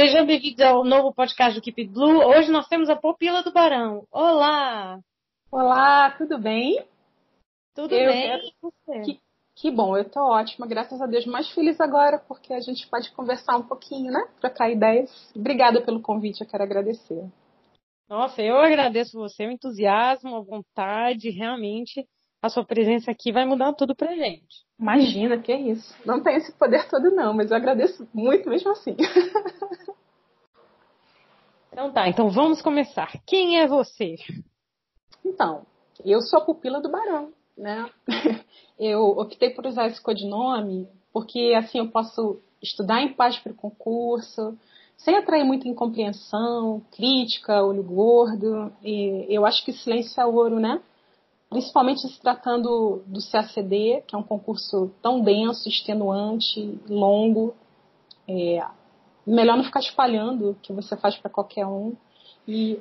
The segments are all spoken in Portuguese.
Sejam bem-vindos ao novo podcast do Keep Blue. Hoje nós temos a Popila do Barão. Olá! Olá, tudo bem? Tudo eu bem? Quero... Que, que, bom, eu tô ótima, graças a Deus. Mais feliz agora porque a gente pode conversar um pouquinho, né? Trocar ideias. Obrigada pelo convite, eu quero agradecer. Nossa, eu agradeço você, o entusiasmo, a vontade, realmente a sua presença aqui vai mudar tudo pra gente. Imagina, que é isso. Não tem esse poder todo não, mas eu agradeço muito mesmo assim. então tá, então vamos começar. Quem é você? Então, eu sou a pupila do Barão, né? Eu optei por usar esse codinome porque assim eu posso estudar em paz para o concurso, sem atrair muita incompreensão, crítica, olho gordo. E eu acho que silêncio é ouro, né? principalmente se tratando do CACD, que é um concurso tão denso, extenuante, longo. É, melhor não ficar espalhando o que você faz para qualquer um. E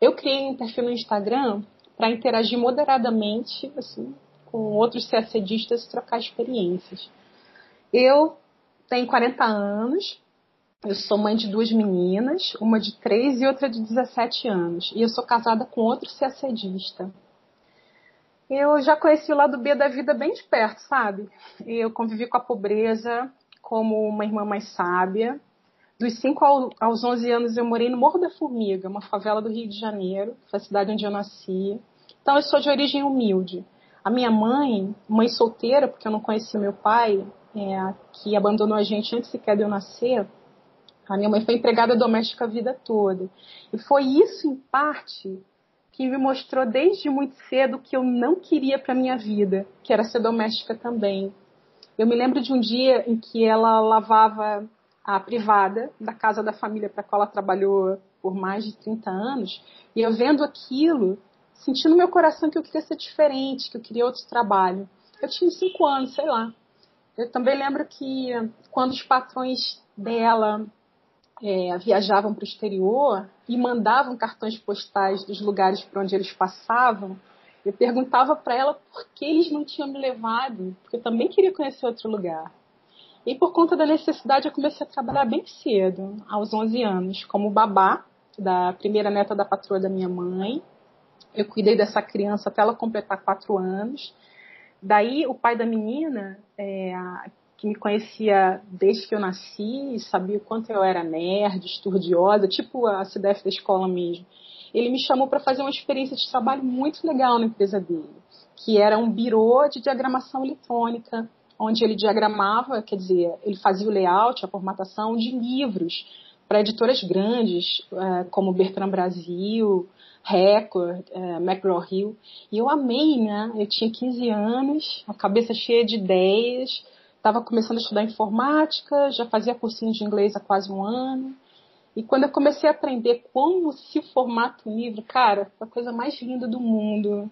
eu criei um perfil no Instagram para interagir moderadamente assim, com outros CACDistas e trocar experiências. Eu tenho 40 anos, eu sou mãe de duas meninas, uma de 3 e outra de 17 anos. E eu sou casada com outro CACDista. Eu já conheci o lado B da vida bem de perto, sabe? Eu convivi com a pobreza como uma irmã mais sábia. Dos 5 aos 11 anos eu morei no Morro da Formiga, uma favela do Rio de Janeiro, foi a cidade onde eu nasci. Então eu sou de origem humilde. A minha mãe, mãe solteira, porque eu não conheci meu pai, é, que abandonou a gente antes sequer de eu nascer, a minha mãe foi empregada doméstica a vida toda. E foi isso, em parte, que me mostrou desde muito cedo que eu não queria para minha vida, que era ser doméstica também. Eu me lembro de um dia em que ela lavava a privada da casa da família para qual ela trabalhou por mais de 30 anos, e eu vendo aquilo, sentindo no meu coração que eu queria ser diferente, que eu queria outro trabalho. Eu tinha cinco anos, sei lá. Eu também lembro que quando os patrões dela é, viajavam para o exterior e mandavam cartões postais dos lugares por onde eles passavam, eu perguntava para ela por que eles não tinham me levado, porque eu também queria conhecer outro lugar. E por conta da necessidade, eu comecei a trabalhar bem cedo, aos 11 anos, como babá da primeira neta da patroa da minha mãe. Eu cuidei dessa criança até ela completar 4 anos. Daí, o pai da menina, é, que me conhecia desde que eu nasci, sabia o quanto eu era nerd, estudiosa, tipo a CDF da escola mesmo. Ele me chamou para fazer uma experiência de trabalho muito legal na empresa dele, que era um birô de diagramação eletrônica, onde ele diagramava, quer dizer, ele fazia o layout, a formatação de livros para editoras grandes, eh, como Bertrand Brasil, Record, é, McGraw-Hill. E eu amei, né? Eu tinha 15 anos, a cabeça cheia de ideias, estava começando a estudar informática, já fazia cursinho de inglês há quase um ano. E quando eu comecei a aprender como se formata um livro, cara, foi a coisa mais linda do mundo.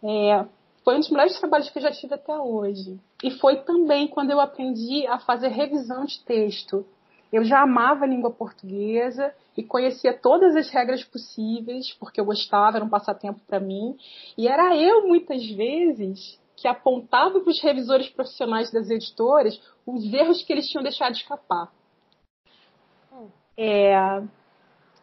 É, foi um dos melhores trabalhos que eu já tive até hoje. E foi também quando eu aprendi a fazer revisão de texto. Eu já amava a língua portuguesa e conhecia todas as regras possíveis, porque eu gostava, era um passatempo para mim. E era eu, muitas vezes, que apontava para os revisores profissionais das editoras os erros que eles tinham deixado escapar. É,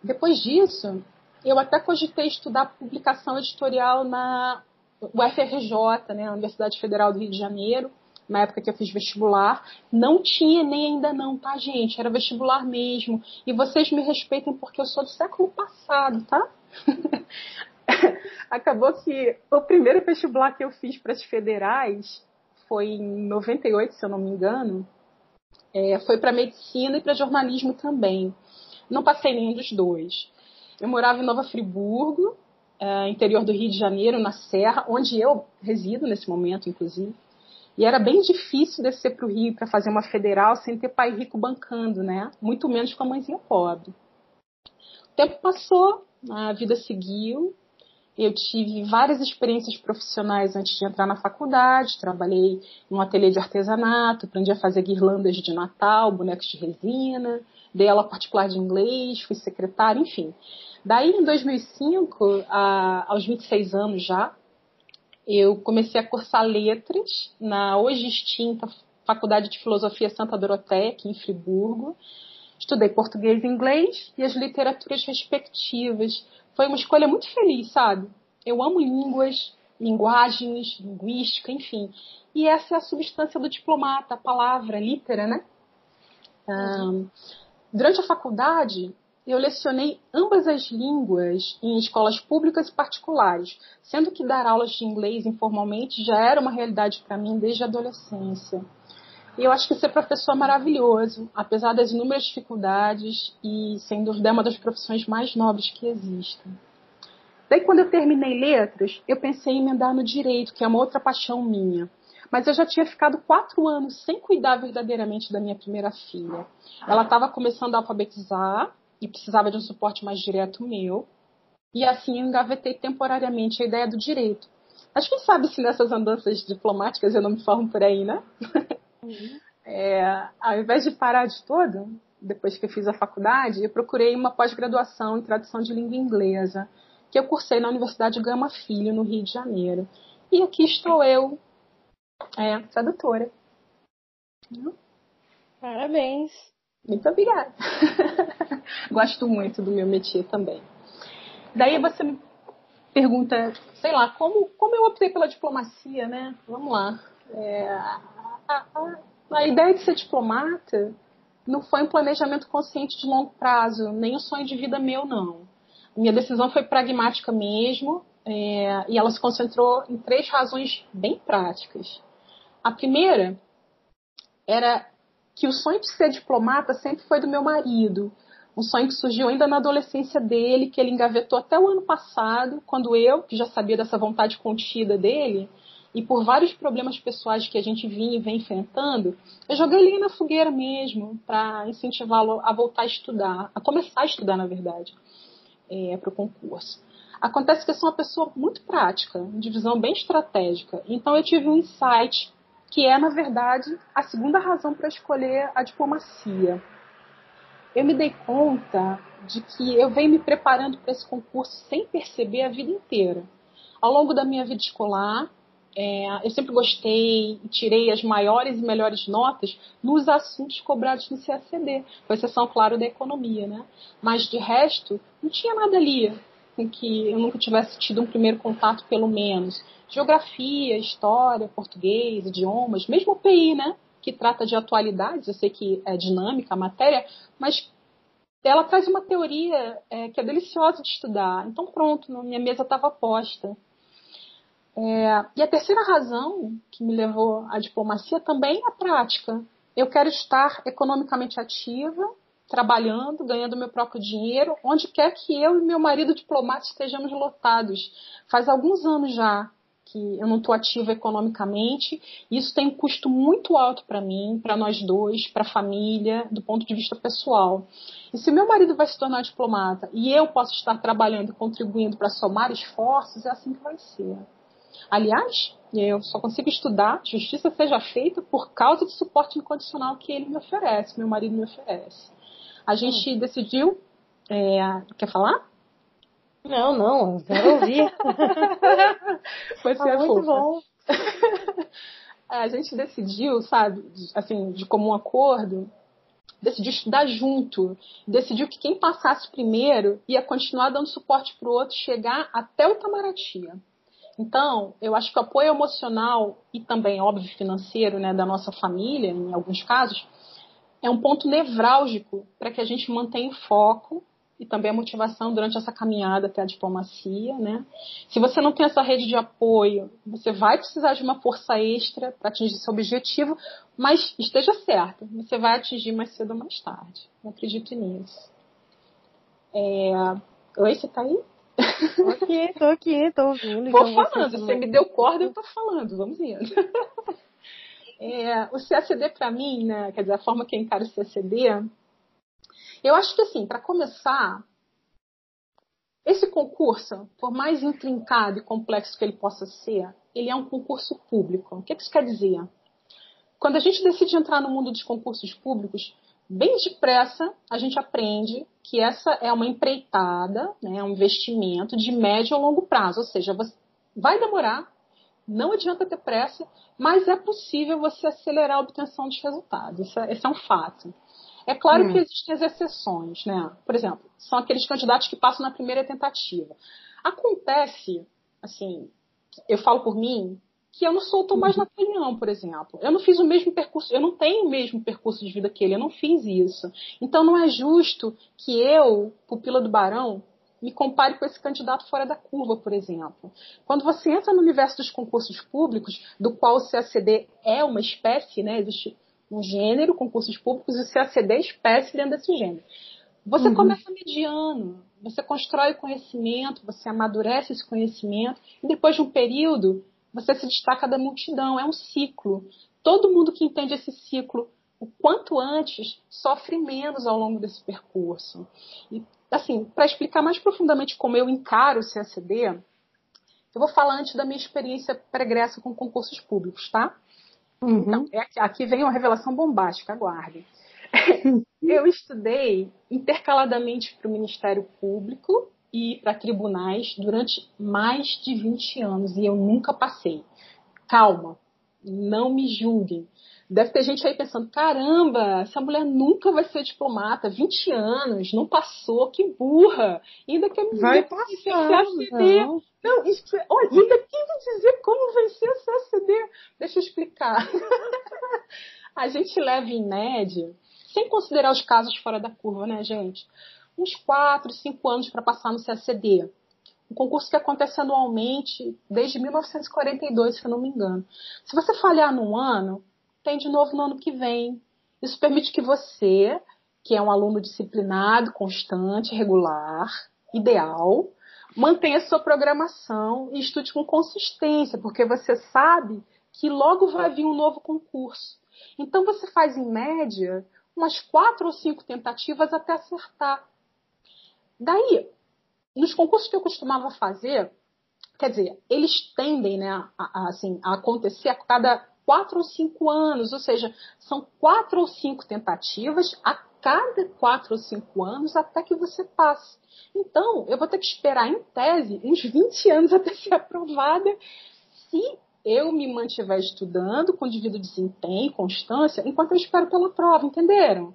depois disso, eu até cogitei estudar publicação editorial na UFRJ, né, Universidade Federal do Rio de Janeiro, na época que eu fiz vestibular. Não tinha nem ainda não, tá, gente? Era vestibular mesmo. E vocês me respeitem porque eu sou do século passado, tá? acabou que o primeiro vestibular que eu fiz para as federais foi em 98, se eu não me engano. É, foi para medicina e para jornalismo também. Não passei nenhum dos dois. Eu morava em Nova Friburgo, é, interior do Rio de Janeiro, na Serra, onde eu resido nesse momento, inclusive. E era bem difícil descer para o Rio para fazer uma federal sem ter pai rico bancando, né? Muito menos com a mãezinha pobre. O tempo passou, a vida seguiu, eu tive várias experiências profissionais antes de entrar na faculdade. Trabalhei num ateliê de artesanato, aprendi a fazer guirlandas de Natal, bonecos de resina, dei aula particular de inglês, fui secretária, enfim. Daí, em 2005, a, aos 26 anos já, eu comecei a cursar letras na hoje extinta Faculdade de Filosofia Santa Doroteia, aqui em Friburgo. Estudei português e inglês e as literaturas respectivas. Foi uma escolha muito feliz, sabe? Eu amo línguas, linguagens, linguística, enfim. E essa é a substância do diplomata, a palavra, a litera, né? Um, durante a faculdade, eu lecionei ambas as línguas em escolas públicas e particulares, sendo que dar aulas de inglês informalmente já era uma realidade para mim desde a adolescência. E eu acho que ser professor é maravilhoso, apesar das inúmeras dificuldades e, sem dúvida, é uma das profissões mais nobres que existem. Daí, quando eu terminei letras, eu pensei em emendar no direito, que é uma outra paixão minha. Mas eu já tinha ficado quatro anos sem cuidar verdadeiramente da minha primeira filha. Ela estava começando a alfabetizar e precisava de um suporte mais direto meu. E assim eu engavetei temporariamente a ideia do direito. Mas quem sabe se nessas andanças diplomáticas eu não me formo por aí, né? Uhum. É, ao invés de parar de todo, depois que eu fiz a faculdade, eu procurei uma pós-graduação em tradução de língua inglesa, que eu cursei na Universidade Gama Filho, no Rio de Janeiro. E aqui estou eu, é, tradutora. Parabéns. Muito obrigada. Gosto muito do meu métier também. Daí você me pergunta, sei lá, como, como eu optei pela diplomacia, né? Vamos lá. É, a, ideia de ser diplomata não foi um planejamento consciente de longo prazo, nem um sonho de vida meu, não. Minha decisão foi pragmática mesmo, é, e ela se concentrou em três razões bem práticas. A primeira era que o sonho de ser diplomata sempre foi do meu marido. Um sonho que surgiu ainda na adolescência dele, que ele engavetou até o ano passado, quando eu, que já sabia dessa vontade contida dele, e por vários problemas pessoais que a gente vinha e vem enfrentando, eu joguei ele na fogueira mesmo, para incentivá-lo a voltar a estudar, a começar a estudar, na verdade, é, para o concurso. Acontece que eu sou uma pessoa muito prática, de visão bem estratégica, então eu tive um insight que é, na verdade, a segunda razão para escolher a diplomacia. Eu me dei conta de que eu venho me preparando para esse concurso sem perceber a vida inteira. Ao longo da minha vida escolar, é, eu sempre gostei e tirei as maiores e melhores notas nos assuntos cobrados no CACD, com exceção, claro, da economia, né? Mas de resto, não tinha nada ali com que eu nunca tivesse tido um primeiro contato, pelo menos geografia, história, português, idiomas, mesmo o PI, né? Que trata de atualidades, eu sei que é dinâmica a matéria, mas ela traz uma teoria é, que é deliciosa de estudar. Então, pronto, minha mesa estava posta. É, e a terceira razão que me levou à diplomacia também é a prática. Eu quero estar economicamente ativa, trabalhando, ganhando meu próprio dinheiro, onde quer que eu e meu marido diplomata estejamos lotados. Faz alguns anos já que eu não estou ativa economicamente. Isso tem um custo muito alto para mim, para nós dois, para a família, do ponto de vista pessoal. E se meu marido vai se tornar diplomata e eu posso estar trabalhando e contribuindo para somar esforços, é assim que vai ser. Aliás, eu só consigo estudar, justiça seja feita, por causa do suporte incondicional que ele me oferece, meu marido me oferece. A gente hum. decidiu. É, quer falar? Não, não, eu quero ouvir. Vai ser ah, muito fofa. bom. a gente decidiu, sabe, assim, de comum acordo, decidiu estudar junto, decidiu que quem passasse primeiro ia continuar dando suporte para o outro chegar até o Itamaraty. Então, eu acho que o apoio emocional e também, óbvio, financeiro né, da nossa família, em alguns casos, é um ponto nevrálgico para que a gente mantenha o foco e também a motivação durante essa caminhada até a diplomacia, né? Se você não tem essa rede de apoio, você vai precisar de uma força extra para atingir seu objetivo, mas esteja certo, você vai atingir mais cedo ou mais tarde. Eu acredito nisso. É... Oi, você tá aí? Tô aqui, tô aqui, tô ouvindo. Vou então falando, você, me deu corda, eu tô falando, vamos indo. É, o CACD para mim, né, quer dizer, a forma que eu encaro o CACD eu acho que, assim, para começar, esse concurso, por mais intrincado e complexo que ele possa ser, ele é um concurso público. O que isso quer dizer? Quando a gente decide entrar no mundo dos concursos públicos, bem depressa a gente aprende que essa é uma empreitada, né, um investimento de médio a longo prazo. Ou seja, vai demorar, não adianta ter pressa, mas é possível você acelerar a obtenção dos resultados. Esse é, esse é um fato. É claro hum. que existem as exceções, né? Por exemplo, são aqueles candidatos que passam na primeira tentativa. Acontece, assim, eu falo por mim, que eu não sou Tomás uhum. Napoleão, por exemplo. Eu não fiz o mesmo percurso, eu não tenho o mesmo percurso de vida que ele, eu não fiz isso. Então não é justo que eu, pupila do Barão, me compare com esse candidato fora da curva, por exemplo. Quando você entra no universo dos concursos públicos, do qual o CACD é uma espécie, né, existe um gênero, concursos públicos, e o CACD é espécie dentro desse gênero. Você uhum. começa mediano, você constrói conhecimento, você amadurece esse conhecimento, e depois de um período, você se destaca da multidão. É um ciclo. Todo mundo que entende esse ciclo o quanto antes sofre menos ao longo desse percurso. E assim, para explicar mais profundamente como eu encaro o CACD, eu vou falar antes da minha experiência pregressa com concursos públicos, tá? Uhum. Então, é aqui, vem uma revelação bombástica, aguardem. eu estudei intercaladamente para o Ministério Público e para tribunais durante mais de 20 anos e eu nunca passei. Calma, não me julguem. Deve ter gente aí pensando: caramba, essa mulher nunca vai ser diplomata, 20 anos, não passou, que burra. ainda quer me vai passar, Não, não isso, é, olha, ainda quer me dizer como vencer o CACD. Deixa eu explicar. a gente leva em média, sem considerar os casos fora da curva, né, gente? Uns 4, 5 anos para passar no CACD. Um concurso que acontece anualmente desde 1942, se eu não me engano. Se você falhar num ano, tem de novo no ano que vem. Isso permite que você, que é um aluno disciplinado, constante, regular, ideal, mantenha sua programação e estude com consistência, porque você sabe que logo vai vir um novo concurso. Então você faz em média umas quatro ou cinco tentativas até acertar. Daí, nos concursos que eu costumava fazer, quer dizer, eles tendem né, a, a, assim, a acontecer a cada quatro ou cinco anos, ou seja, são quatro ou cinco tentativas a cada quatro ou cinco anos até que você passe. Então, eu vou ter que esperar, em tese, uns 20 anos até ser aprovada, se eu me mantiver estudando com devido desempenho, constância, enquanto eu espero pela prova, entenderam?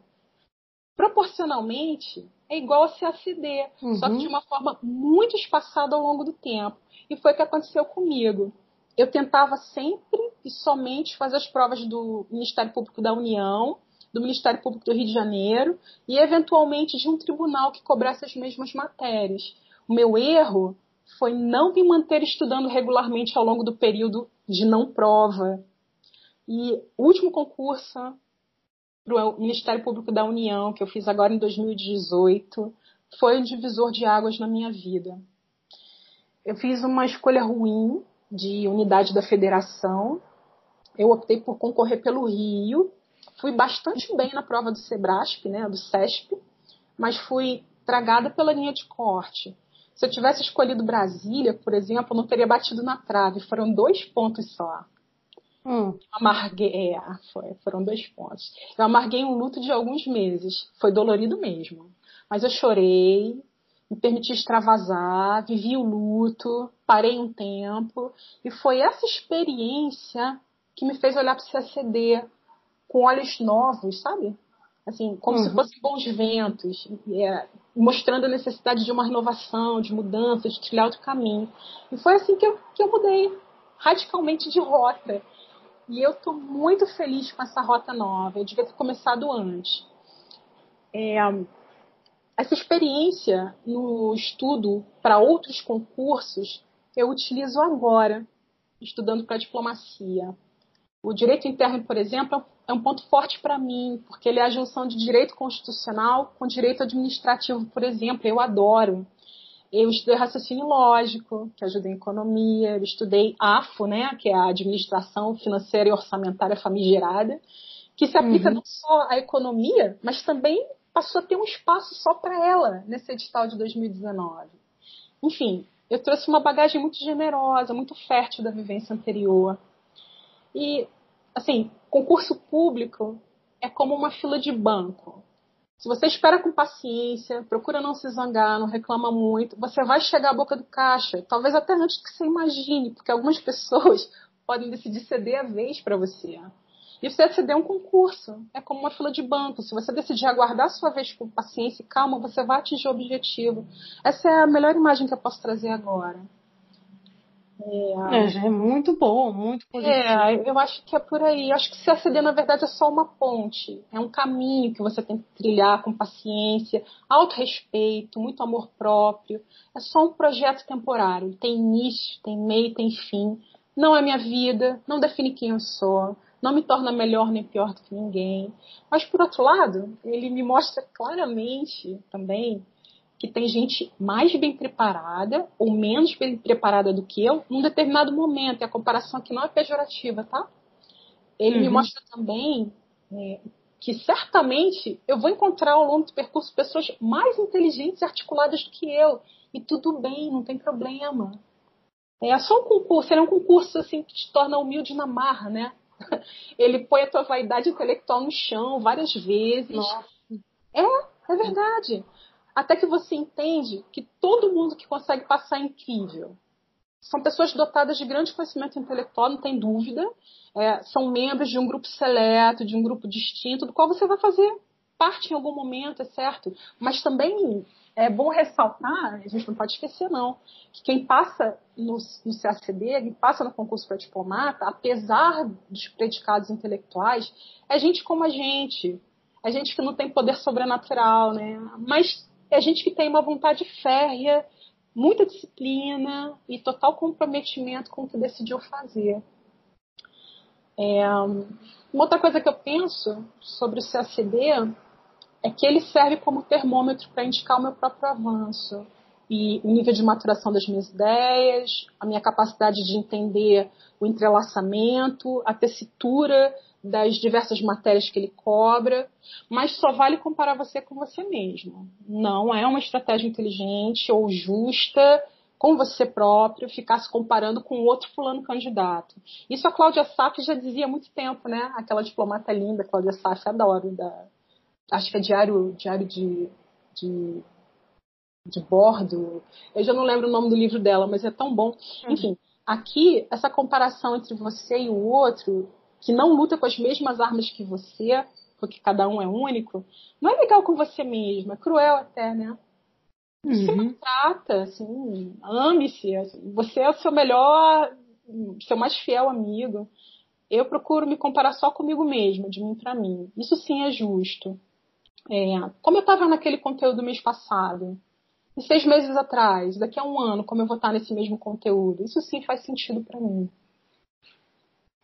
Proporcionalmente, é igual a CACD, uhum. só que de uma forma muito espaçada ao longo do tempo. E foi o que aconteceu comigo eu tentava sempre e somente fazer as provas do Ministério Público da União, do Ministério Público do Rio de Janeiro e, eventualmente, de um tribunal que cobrasse as mesmas matérias. O meu erro foi não me manter estudando regularmente ao longo do período de não prova. E o último concurso para o Ministério Público da União, que eu fiz agora em 2018, foi um divisor de águas na minha vida. Eu fiz uma escolha ruim de unidade da federação. Eu optei por concorrer pelo Rio. Fui bastante bem na prova do Sebrasp, né, do SESP, mas fui tragada pela linha de corte. Se eu tivesse escolhido Brasília, por exemplo, eu não teria batido na trave. Foram dois pontos só. Hum. Amarguei, é, foi, foram dois pontos. Eu amarguei um luto de alguns meses. Foi dolorido mesmo. Mas eu chorei, me permiti extravasar, vivi o luto, parei um tempo, e foi essa experiência que me fez olhar para o CACD com olhos novos, sabe? Assim, como uhum. se fossem bons ventos, é, mostrando a necessidade de uma renovação, de mudança, de trilhar outro caminho. E foi assim que eu, que eu mudei radicalmente de rota. E eu estou muito feliz com essa rota nova. Eu devia ter começado antes. É, essa experiência no estudo para outros concursos eu utilizo agora, estudando para diplomacia. O direito interno, por exemplo, é um ponto forte para mim, porque ele é a junção de direito constitucional com direito administrativo, por exemplo. Eu adoro. Eu estudei raciocínio lógico, que ajuda em economia. Eu estudei AFO, né, que é a administração financeira e orçamentária famigerada, que se aplica uhum. não só à economia, mas também passou a ter um espaço só para ela nesse edital de 2019. Enfim, eu trouxe uma bagagem muito generosa, muito fértil da vivência anterior. E, assim, concurso público é como uma fila de banco. Se você espera com paciência, procura não se zangar, não reclama muito, você vai chegar à boca do caixa, talvez até antes do que você imagine, porque algumas pessoas podem decidir ceder a vez para você. E CSD é um concurso, é como uma fila de banco. Se você decidir aguardar sua vez com paciência e calma, você vai atingir o objetivo. Essa é a melhor imagem que eu posso trazer agora. É, é, é muito bom, muito positivo. É, eu acho que é por aí. Eu acho que CSD, na verdade, é só uma ponte. É um caminho que você tem que trilhar com paciência, autorrespeito, muito amor próprio. É só um projeto temporário. Tem início, tem meio, tem fim. Não é minha vida, não define quem eu sou, não me torna melhor nem pior do que ninguém. Mas, por outro lado, ele me mostra claramente também que tem gente mais bem preparada ou menos bem preparada do que eu num determinado momento. E a comparação aqui não é pejorativa, tá? Ele uhum. me mostra também é, que certamente eu vou encontrar ao longo do percurso pessoas mais inteligentes e articuladas do que eu. E tudo bem, não tem problema. É só um concurso, ele é um concurso assim que te torna humilde na marra, né? Ele põe a tua vaidade intelectual no chão várias vezes. Nossa. É, é verdade. Até que você entende que todo mundo que consegue passar é incrível. São pessoas dotadas de grande conhecimento intelectual, não tem dúvida. É, são membros de um grupo seleto, de um grupo distinto, do qual você vai fazer parte em algum momento, é certo? Mas também é bom ressaltar, a gente não pode esquecer não, que quem passa no, no CACD, quem passa no concurso para diplomata, apesar dos predicados intelectuais, é gente como a gente, é gente que não tem poder sobrenatural, né? Mas é gente que tem uma vontade férrea, muita disciplina e total comprometimento com o que decidiu fazer. É, uma outra coisa que eu penso sobre o CACD é que ele serve como termômetro para indicar o meu próprio avanço e o nível de maturação das minhas ideias, a minha capacidade de entender o entrelaçamento, a tessitura das diversas matérias que ele cobra, mas só vale comparar você com você mesmo. Não é uma estratégia inteligente ou justa com você próprio ficar se comparando com outro fulano candidato. Isso a Cláudia Saf já dizia há muito tempo, né? Aquela diplomata linda, Cláudia Saf, adoro, da, acho que é diário, diário de, de, de bordo. Eu já não lembro o nome do livro dela, mas é tão bom. Uhum. Enfim, aqui, essa comparação entre você e o outro que não luta com as mesmas armas que você, porque cada um é único, não é legal com você mesmo, é cruel até, né? Uhum. Se maltrata, assim, ame-se. Assim, você é o seu melhor, seu mais fiel amigo. Eu procuro me comparar só comigo mesma, de mim para mim. Isso sim é justo. É, como eu estava naquele conteúdo mês passado, e seis meses atrás, daqui a um ano, como eu vou estar nesse mesmo conteúdo, isso sim faz sentido para mim.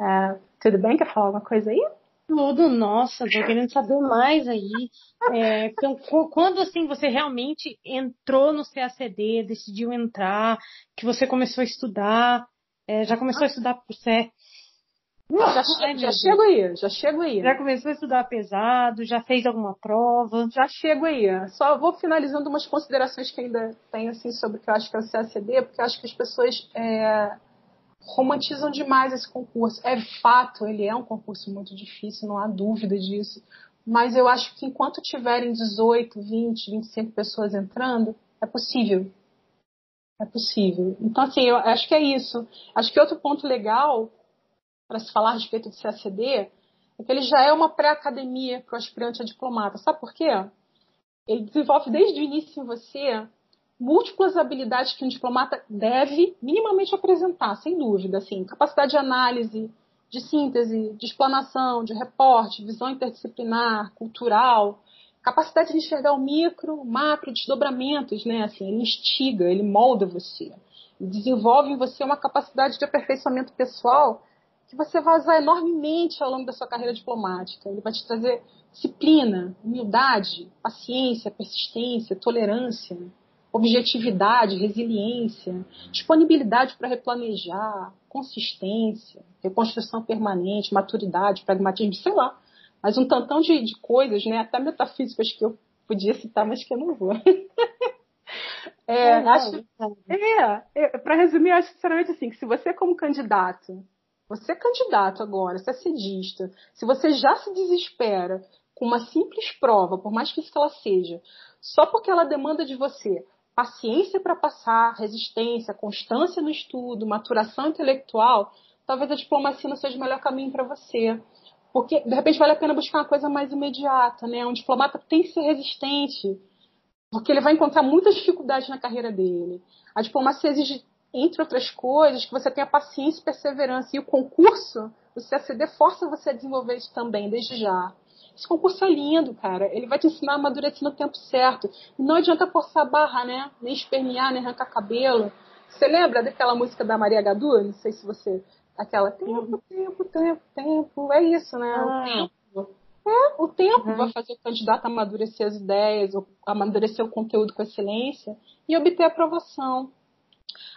É, tudo bem? Quer falar alguma coisa aí? Tudo, nossa, tô querendo saber mais aí. É, então, quando assim você realmente entrou no CACD, decidiu entrar, que você começou a estudar, é, já começou a estudar por Já, Ai, já chego aí, já chego aí. Já começou a estudar pesado, já fez alguma prova? Já chego aí. Só vou finalizando umas considerações que ainda tenho assim sobre o que eu acho que é o CACD, porque eu acho que as pessoas é, romantizam demais esse concurso. É fato, ele é um concurso muito difícil, não há dúvida disso. Mas eu acho que enquanto tiverem 18, 20, 25 pessoas entrando, é possível. É possível. Então, assim, eu acho que é isso. Acho que outro ponto legal para se falar a respeito do CACD é que ele já é uma pré-academia para o aspirante a diplomata. Sabe por quê? Ele desenvolve desde o início em você múltiplas habilidades que um diplomata deve minimamente apresentar, sem dúvida, assim, capacidade de análise, de síntese, de explanação, de reporte, visão interdisciplinar, cultural, capacidade de enxergar o micro, macro, desdobramentos, né? Assim, ele instiga, ele molda você, desenvolve em você uma capacidade de aperfeiçoamento pessoal que você vai usar enormemente ao longo da sua carreira diplomática. Ele vai te trazer disciplina, humildade, paciência, persistência, tolerância objetividade, resiliência, disponibilidade para replanejar, consistência, reconstrução permanente, maturidade, pragmatismo, sei lá. Mas um tantão de, de coisas, né, até metafísicas que eu podia citar, mas que eu não vou. é, acho, é, é para resumir, eu acho sinceramente assim, que se você como candidato, você é candidato agora, você é sedista, se você já se desespera com uma simples prova, por mais difícil que ela seja, só porque ela demanda de você paciência para passar, resistência, constância no estudo, maturação intelectual, talvez a diplomacia não seja o melhor caminho para você. Porque, de repente, vale a pena buscar uma coisa mais imediata, né? Um diplomata tem que ser resistente, porque ele vai encontrar muitas dificuldades na carreira dele. A diplomacia exige, entre outras coisas, que você tenha paciência e perseverança. E o concurso, o CACD, força você a desenvolver isso também, desde já. Esse concurso é lindo, cara. Ele vai te ensinar a amadurecer no tempo certo. E não adianta forçar a barra, né? Nem espernear, nem arrancar cabelo. Você lembra daquela música da Maria Gadu? Não sei se você. Aquela tempo, tempo, tempo, tempo. É isso, né? Ah. O tempo. É, o tempo uhum. vai fazer o candidato amadurecer as ideias, amadurecer o conteúdo com excelência e obter aprovação.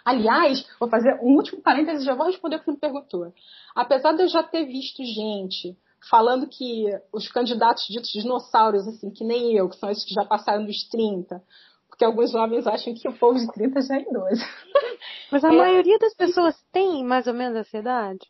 Aliás, vou fazer um último parênteses e já vou responder o que você me perguntou. Apesar de eu já ter visto gente falando que os candidatos ditos dinossauros, assim, que nem eu, que são esses que já passaram dos 30, porque alguns jovens acham que o povo de 30 já é idoso. Mas a é, maioria das pessoas tem mais ou menos essa idade?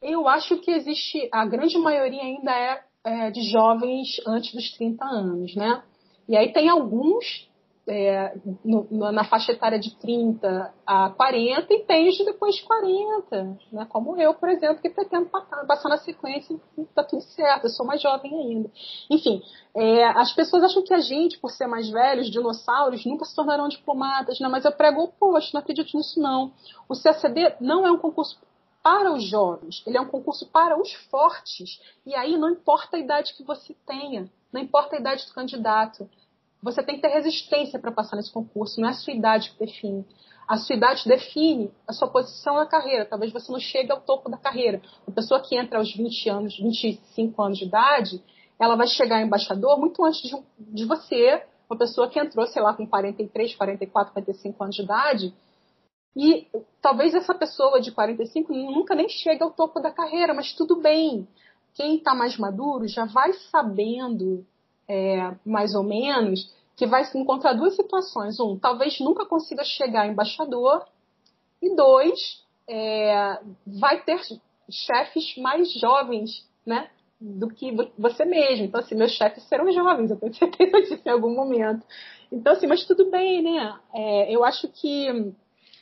Eu acho que existe, a grande maioria ainda é, é de jovens antes dos 30 anos, né? E aí tem alguns é, no, na faixa etária de 30 a 40 e tem os de depois de 40, né? como eu, por exemplo, que pretendo passar, passar na sequência e está tudo certo, eu sou mais jovem ainda. Enfim, é, as pessoas acham que a gente, por ser mais velhos, dinossauros, nunca se tornarão diplomatas, né? mas eu prego o oposto, não acredito nisso não. O CACD não é um concurso para os jovens, ele é um concurso para os fortes. E aí não importa a idade que você tenha, não importa a idade do candidato. Você tem que ter resistência para passar nesse concurso, não é a sua idade que define. A sua idade define a sua posição na carreira. Talvez você não chegue ao topo da carreira. Uma pessoa que entra aos 20 anos, 25 anos de idade, ela vai chegar a embaixador muito antes de, de você, uma pessoa que entrou, sei lá, com 43, 44, 45 anos de idade, e talvez essa pessoa de 45 nunca nem chegue ao topo da carreira, mas tudo bem. Quem está mais maduro já vai sabendo é, mais ou menos, que vai se encontrar duas situações. Um, talvez nunca consiga chegar embaixador. E dois, é, vai ter chefes mais jovens, né? Do que você mesmo. Então, assim, meus chefes serão jovens, eu tenho certeza disso em algum momento. Então, assim, mas tudo bem, né? É, eu acho que,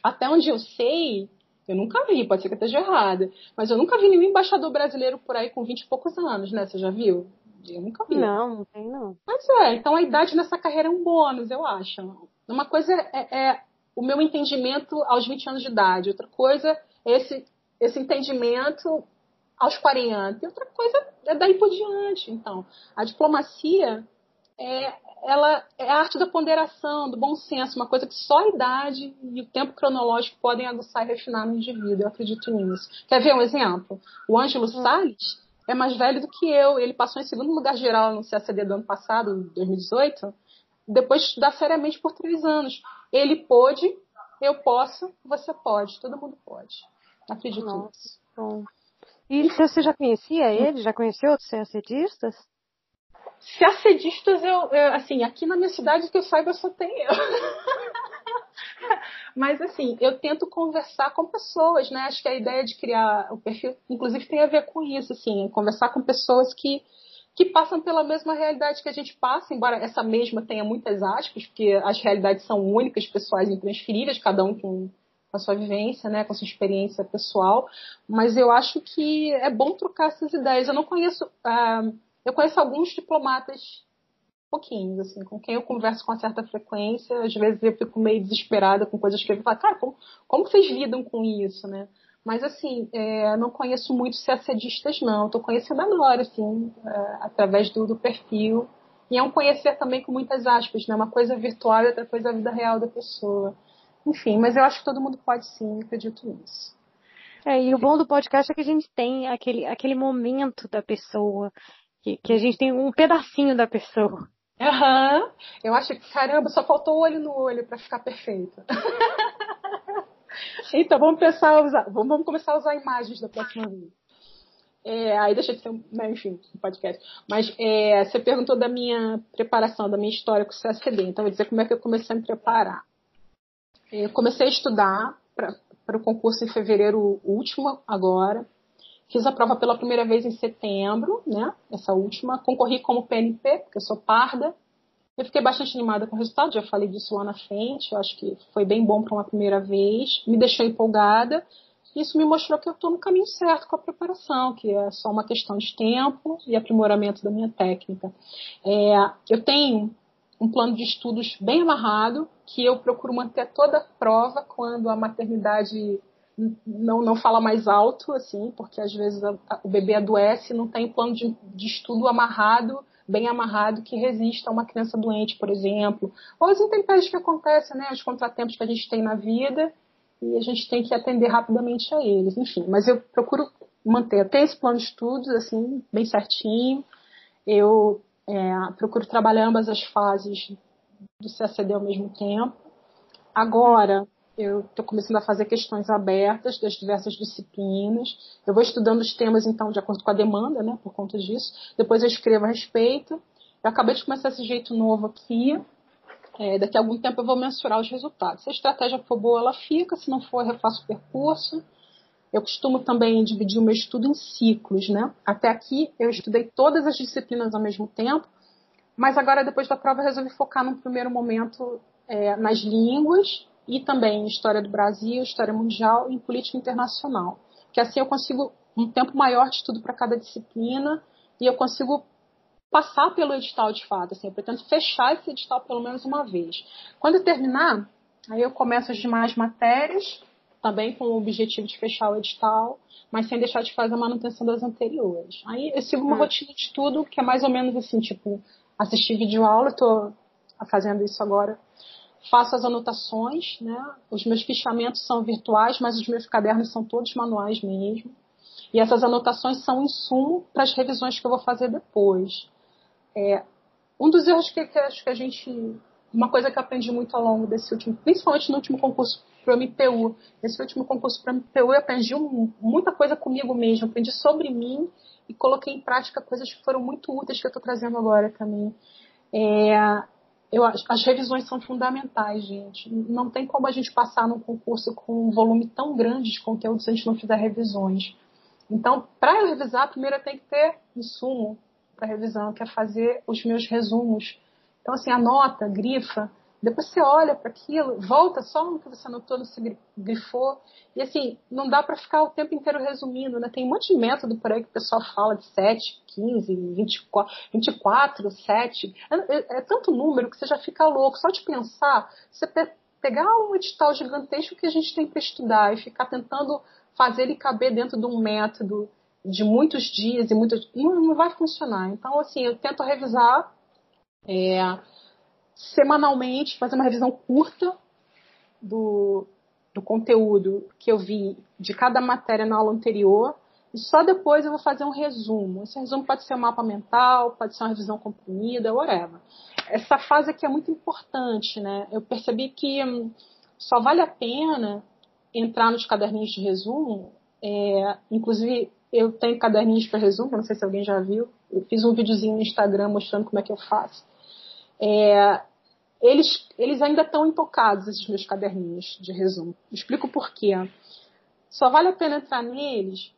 até onde eu sei, eu nunca vi, pode ser que eu esteja errada, mas eu nunca vi nenhum embaixador brasileiro por aí com 20 e poucos anos, né? Você já viu? Eu nunca vi. Não, não tem não. Mas é, então a idade nessa carreira é um bônus, eu acho. Uma coisa é, é o meu entendimento aos 20 anos de idade, outra coisa é esse, esse entendimento aos 40, e outra coisa é daí por diante. Então, a diplomacia é, ela é a arte da ponderação, do bom senso, uma coisa que só a idade e o tempo cronológico podem aguçar e refinar no indivíduo. Eu acredito nisso. Quer ver um exemplo? O Ângelo hum. Salles, é mais velho do que eu. Ele passou em segundo lugar geral no CACD do ano passado, 2018, depois de estudar seriamente por três anos. Ele pôde, eu posso, você pode, todo mundo pode. Acredito Nossa, nisso. Bom. E você já conhecia ele? Já conheceu outros CACDistas? CACDistas, eu, eu, assim, aqui na minha cidade que eu saiba só tem eu. Mas assim, eu tento conversar com pessoas, né? Acho que a ideia de criar o perfil, inclusive, tem a ver com isso, assim, conversar com pessoas que que passam pela mesma realidade que a gente passa, embora essa mesma tenha muitas aspas, porque as realidades são únicas, pessoais e intransferíveis, cada um com a sua vivência, né, com a sua experiência pessoal, mas eu acho que é bom trocar essas ideias. Eu não conheço, uh, eu conheço alguns diplomatas pouquinhos, assim, com quem eu converso com certa frequência, às vezes eu fico meio desesperada com coisas que eu falo, cara, como, como vocês lidam com isso, né? Mas, assim, é, não conheço muitos CACDistas, não. Estou conhecendo agora, assim, é, através do, do, perfil. E é um conhecer também com muitas aspas, né? Uma coisa virtual e outra coisa a vida real da pessoa. Enfim, mas eu acho que todo mundo pode sim, acredito nisso. É, e o bom do podcast é que a gente tem aquele, aquele momento da pessoa, que, que a gente tem um pedacinho da pessoa. Aham. Uhum. Eu acho que, caramba, só faltou olho no olho para ficar perfeito. então, vamos pensar a usar, vamos começar a usar imagens da próxima vez. É, aí deixa de ser, né, enfim, um podcast. Mas é, você perguntou da minha preparação, da minha história com o CSD. Então, vou dizer como é que eu comecei a me preparar. Eu comecei a estudar para o concurso em fevereiro último, agora. Fiz a prova pela primeira vez em setembro, né? Essa última. Concorri como PNP, porque eu sou parda. Eu fiquei bastante animada com o resultado, já falei disso lá na frente. Eu acho que foi bem bom para uma primeira vez. Me deixou empolgada. Isso me mostrou que eu estou no caminho certo com a preparação, que é só uma questão de tempo e aprimoramento da minha técnica. É, eu tenho um plano de estudos bem amarrado, que eu procuro manter toda a prova quando a maternidade não, não fala mais alto, assim, porque às vezes a, a, o bebê adoece e não tem plano de, de estudo amarrado bem amarrado que resista a uma criança doente, por exemplo, ou as intempéries que acontecem, né, os contratempos que a gente tem na vida e a gente tem que atender rapidamente a eles, enfim. Mas eu procuro manter até esse plano de estudos assim bem certinho. Eu é, procuro trabalhar ambas as fases do CACD ao mesmo tempo. Agora, eu estou começando a fazer questões abertas das diversas disciplinas. Eu vou estudando os temas, então, de acordo com a demanda, né, por conta disso. Depois eu escrevo a respeito. Eu acabei de começar esse jeito novo aqui. É, daqui a algum tempo eu vou mensurar os resultados. Se a estratégia for boa, ela fica. Se não for, eu refaço o percurso. Eu costumo também dividir o meu estudo em ciclos, né? Até aqui eu estudei todas as disciplinas ao mesmo tempo, mas agora depois da prova eu resolvi focar num primeiro momento é, nas línguas e também em História do Brasil, História Mundial e em Política Internacional. Que assim eu consigo um tempo maior de estudo para cada disciplina e eu consigo passar pelo edital de fato. Assim, eu pretendo fechar esse edital pelo menos uma vez. Quando eu terminar, aí eu começo as demais matérias, também com o objetivo de fechar o edital, mas sem deixar de fazer a manutenção das anteriores. Aí eu sigo uma hum. rotina de estudo que é mais ou menos assim, tipo, assistir vídeo aula, estou fazendo isso agora faço as anotações, né? Os meus fichamentos são virtuais, mas os meus cadernos são todos manuais mesmo. E essas anotações são insumo para as revisões que eu vou fazer depois. É, um dos erros que, que acho que a gente. Uma coisa que eu aprendi muito ao longo desse último, principalmente no último concurso para o MPU. Nesse último concurso para o MPU, eu aprendi um, muita coisa comigo mesmo, aprendi sobre mim e coloquei em prática coisas que foram muito úteis que eu estou trazendo agora também. É, eu as revisões são fundamentais, gente. Não tem como a gente passar num concurso com um volume tão grande de conteúdo se a gente não fizer revisões. Então, para eu revisar, primeiro eu tenho que ter insumo para revisão, que é fazer os meus resumos. Então, assim, anota, grifa, depois você olha para aquilo, volta só no que você anotou, no que você grifou. E assim, não dá para ficar o tempo inteiro resumindo, né? Tem um monte de método por aí que o pessoal fala de 7, 15, 24, 24 7. É, é, tanto número que você já fica louco. Só de pensar, você pe pegar um edital gigantesco que a gente tem para estudar e ficar tentando fazer ele caber dentro de um método de muitos dias e muitos. Não, não vai funcionar. Então, assim, eu tento revisar. É, semanalmente fazer uma revisão curta do, do conteúdo que eu vi de cada matéria na aula anterior e só depois eu vou fazer um resumo. Esse resumo pode ser um mapa mental, pode ser uma revisão comprimida, whatever. Essa fase aqui é muito importante, né? Eu percebi que hum, só vale a pena entrar nos caderninhos de resumo. É, inclusive, eu tenho caderninhos para resumo, não sei se alguém já viu. Eu fiz um videozinho no Instagram mostrando como é que eu faço. É, eles, eles ainda estão intocados, esses meus caderninhos de resumo. Explico por quê. Só vale a pena entrar neles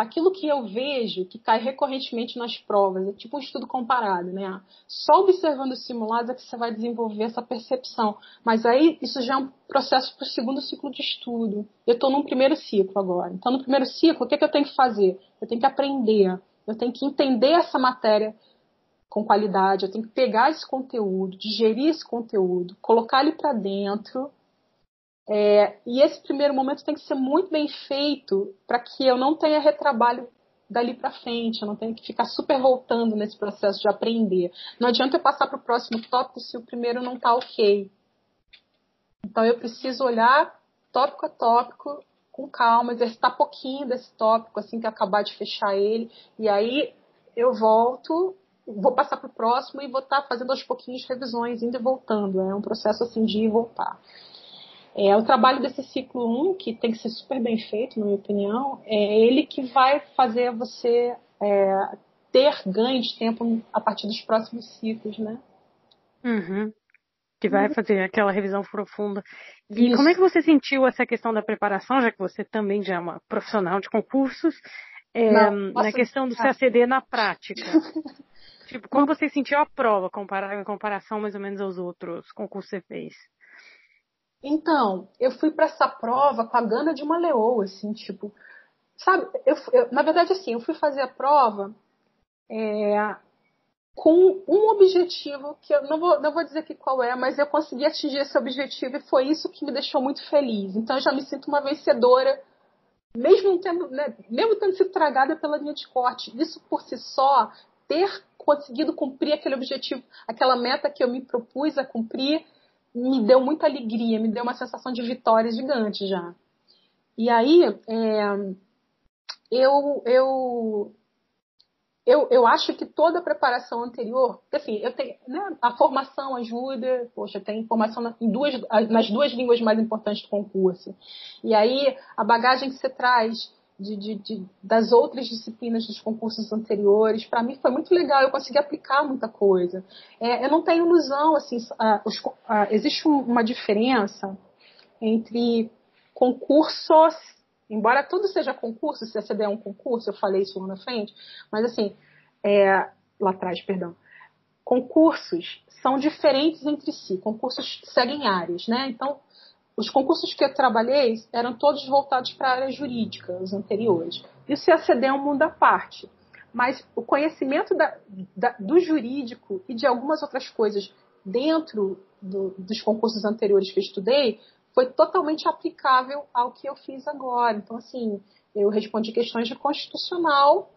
aquilo que eu vejo que cai recorrentemente nas provas, é tipo um estudo comparado, né? Só observando os simulados é que você vai desenvolver essa percepção. Mas aí isso já é um processo para o segundo ciclo de estudo. Eu estou num primeiro ciclo agora. Então, no primeiro ciclo, o que, é que eu tenho que fazer? Eu tenho que aprender, eu tenho que entender essa matéria com qualidade, eu tenho que pegar esse conteúdo, digerir esse conteúdo, colocar ele para dentro. É, e esse primeiro momento tem que ser muito bem feito para que eu não tenha retrabalho dali para frente, eu não tenho que ficar super voltando nesse processo de aprender. Não adianta eu passar para o próximo tópico se o primeiro não está ok. Então eu preciso olhar tópico a tópico com calma, exercitar pouquinho desse tópico assim que eu acabar de fechar ele, e aí eu volto vou passar para o próximo e vou estar tá fazendo aos pouquinhos revisões, indo e voltando. É um processo assim de ir e voltar. É, o trabalho desse ciclo 1, que tem que ser super bem feito, na minha opinião, é ele que vai fazer você é, ter ganho de tempo a partir dos próximos ciclos, né? Uhum. Que vai uhum. fazer aquela revisão profunda. E Isso. como é que você sentiu essa questão da preparação, já que você também já é uma profissional de concursos, é, Não, na questão do CACD na prática? Tipo, como você sentiu a prova comparar, em comparação mais ou menos aos outros concursos que você fez? Então, eu fui para essa prova com a gana de uma leoa, assim, tipo, sabe? Eu, eu, na verdade, assim, eu fui fazer a prova é, com um objetivo que eu não vou, não vou dizer que qual é, mas eu consegui atingir esse objetivo e foi isso que me deixou muito feliz. Então, eu já me sinto uma vencedora, mesmo tendo, né, mesmo tendo sido tragada pela linha de corte. Isso por si só, ter conseguido cumprir aquele objetivo, aquela meta que eu me propus a cumprir me deu muita alegria, me deu uma sensação de vitória gigante já. E aí, é, eu, eu, eu, eu acho que toda a preparação anterior, assim, eu tenho, né, a formação ajuda, poxa, tem formação em duas, nas duas línguas mais importantes do concurso. E aí, a bagagem que você traz de, de, de, das outras disciplinas dos concursos anteriores. Para mim foi muito legal, eu consegui aplicar muita coisa. É, eu não tenho ilusão, assim, os, existe uma diferença entre concursos, embora tudo seja concurso, se a CDE é um concurso, eu falei isso lá na frente, mas assim, é, lá atrás, perdão. Concursos são diferentes entre si, concursos seguem áreas, né? Então, os concursos que eu trabalhei eram todos voltados para a área jurídica, os anteriores. E o CACD é um mundo à parte. Mas o conhecimento da, da, do jurídico e de algumas outras coisas dentro do, dos concursos anteriores que eu estudei foi totalmente aplicável ao que eu fiz agora. Então, assim, eu respondi questões de constitucional,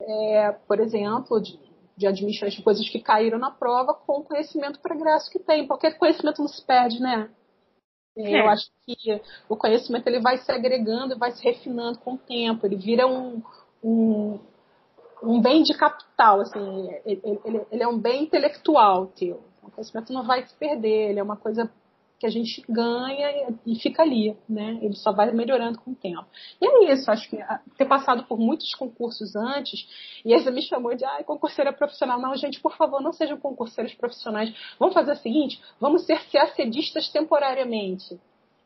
é, por exemplo, de, de administração, coisas que caíram na prova com o conhecimento pregresso que tem, porque conhecimento não se perde, né? É. Eu acho que o conhecimento ele vai se agregando e vai se refinando com o tempo. Ele vira um, um, um bem de capital, assim. Ele, ele, ele, é um bem intelectual teu. O conhecimento não vai se perder. Ele é uma coisa que a gente ganha e fica ali, né? Ele só vai melhorando com o tempo. E é isso, acho que ah, ter passado por muitos concursos antes, e você me chamou de, ai, concurseira profissional. Não, gente, por favor, não sejam concurseiros profissionais. Vamos fazer o seguinte, vamos ser CACDistas temporariamente.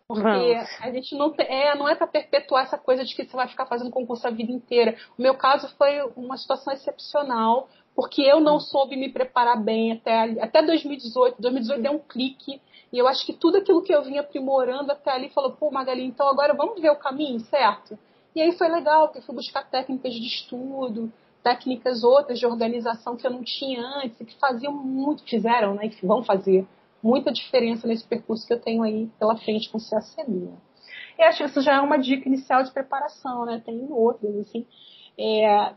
Porque a gente não é, não é para perpetuar essa coisa de que você vai ficar fazendo concurso a vida inteira. O meu caso foi uma situação excepcional, porque eu não soube me preparar bem até, até 2018. 2018 deu um clique e eu acho que tudo aquilo que eu vinha aprimorando até ali falou, pô, Magali, então agora vamos ver o caminho, certo? E aí foi legal, porque fui buscar técnicas de estudo, técnicas outras de organização que eu não tinha antes, e que faziam muito, fizeram, né? Que vão fazer muita diferença nesse percurso que eu tenho aí pela frente com o CACD. E acho que isso já é uma dica inicial de preparação, né? Tem outras, assim. É,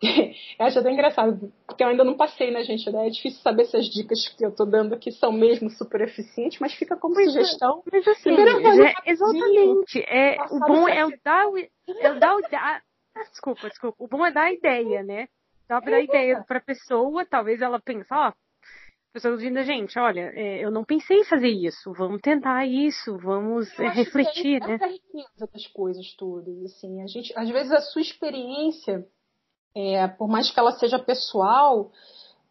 eu acho até engraçado, porque eu ainda não passei, né, gente? Né? É difícil saber se as dicas que eu tô dando aqui são mesmo super eficientes, mas fica como mas, sugestão. Mas assim, já, exatamente. É, o bom é o dar o, é o dar o dar, desculpa, desculpa. O bom é dar a ideia, né? Dá pra dar a ideia pra pessoa, talvez ela pense, ó, a pessoa ouvindo a gente, olha, é, eu não pensei em fazer isso, vamos tentar isso, vamos é, refletir, né? É riqueza das coisas todas, assim, a gente, às vezes a sua experiência é, por mais que ela seja pessoal,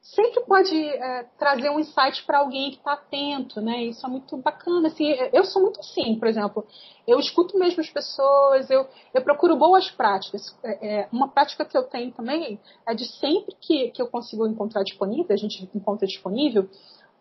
sempre pode é, trazer um insight para alguém que está atento, né? Isso é muito bacana. Assim, eu sou muito assim, por exemplo, eu escuto mesmo as pessoas, eu, eu procuro boas práticas. É, é, uma prática que eu tenho também é de sempre que, que eu consigo encontrar disponível, a gente encontra disponível,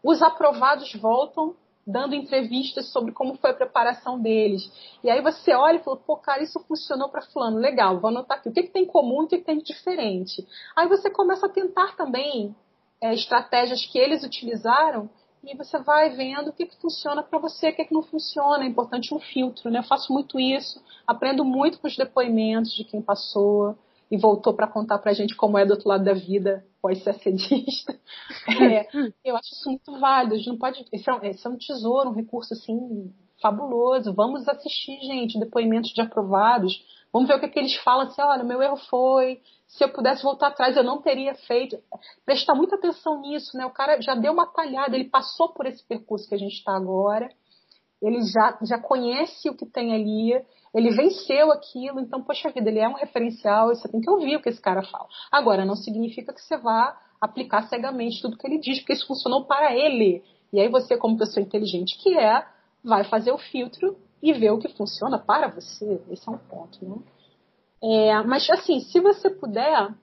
os aprovados voltam dando entrevistas sobre como foi a preparação deles. E aí você olha e fala, pô, cara, isso funcionou para fulano, legal, vou anotar aqui. O que, que tem em comum e o que, que tem de diferente? Aí você começa a tentar também é, estratégias que eles utilizaram e você vai vendo o que, que funciona para você, o que, que não funciona. É importante um filtro, né? Eu faço muito isso, aprendo muito com os depoimentos de quem passou e voltou para contar para a gente como é do outro lado da vida pós-sacedista. É, eu acho isso muito válido. A gente não pode. Esse é, um, esse é um tesouro, um recurso assim fabuloso. Vamos assistir, gente, depoimentos de aprovados. Vamos ver o que, que eles falam. Assim, olha, meu erro foi. Se eu pudesse voltar atrás, eu não teria feito. Prestar muita atenção nisso, né? O cara já deu uma talhada, ele passou por esse percurso que a gente está agora. Ele já, já conhece o que tem ali ele venceu aquilo, então, poxa vida, ele é um referencial, você tem que ouvir o que esse cara fala. Agora, não significa que você vá aplicar cegamente tudo que ele diz, porque isso funcionou para ele. E aí você, como pessoa inteligente que é, vai fazer o filtro e ver o que funciona para você. Esse é um ponto, né? É, mas, assim, se você puder,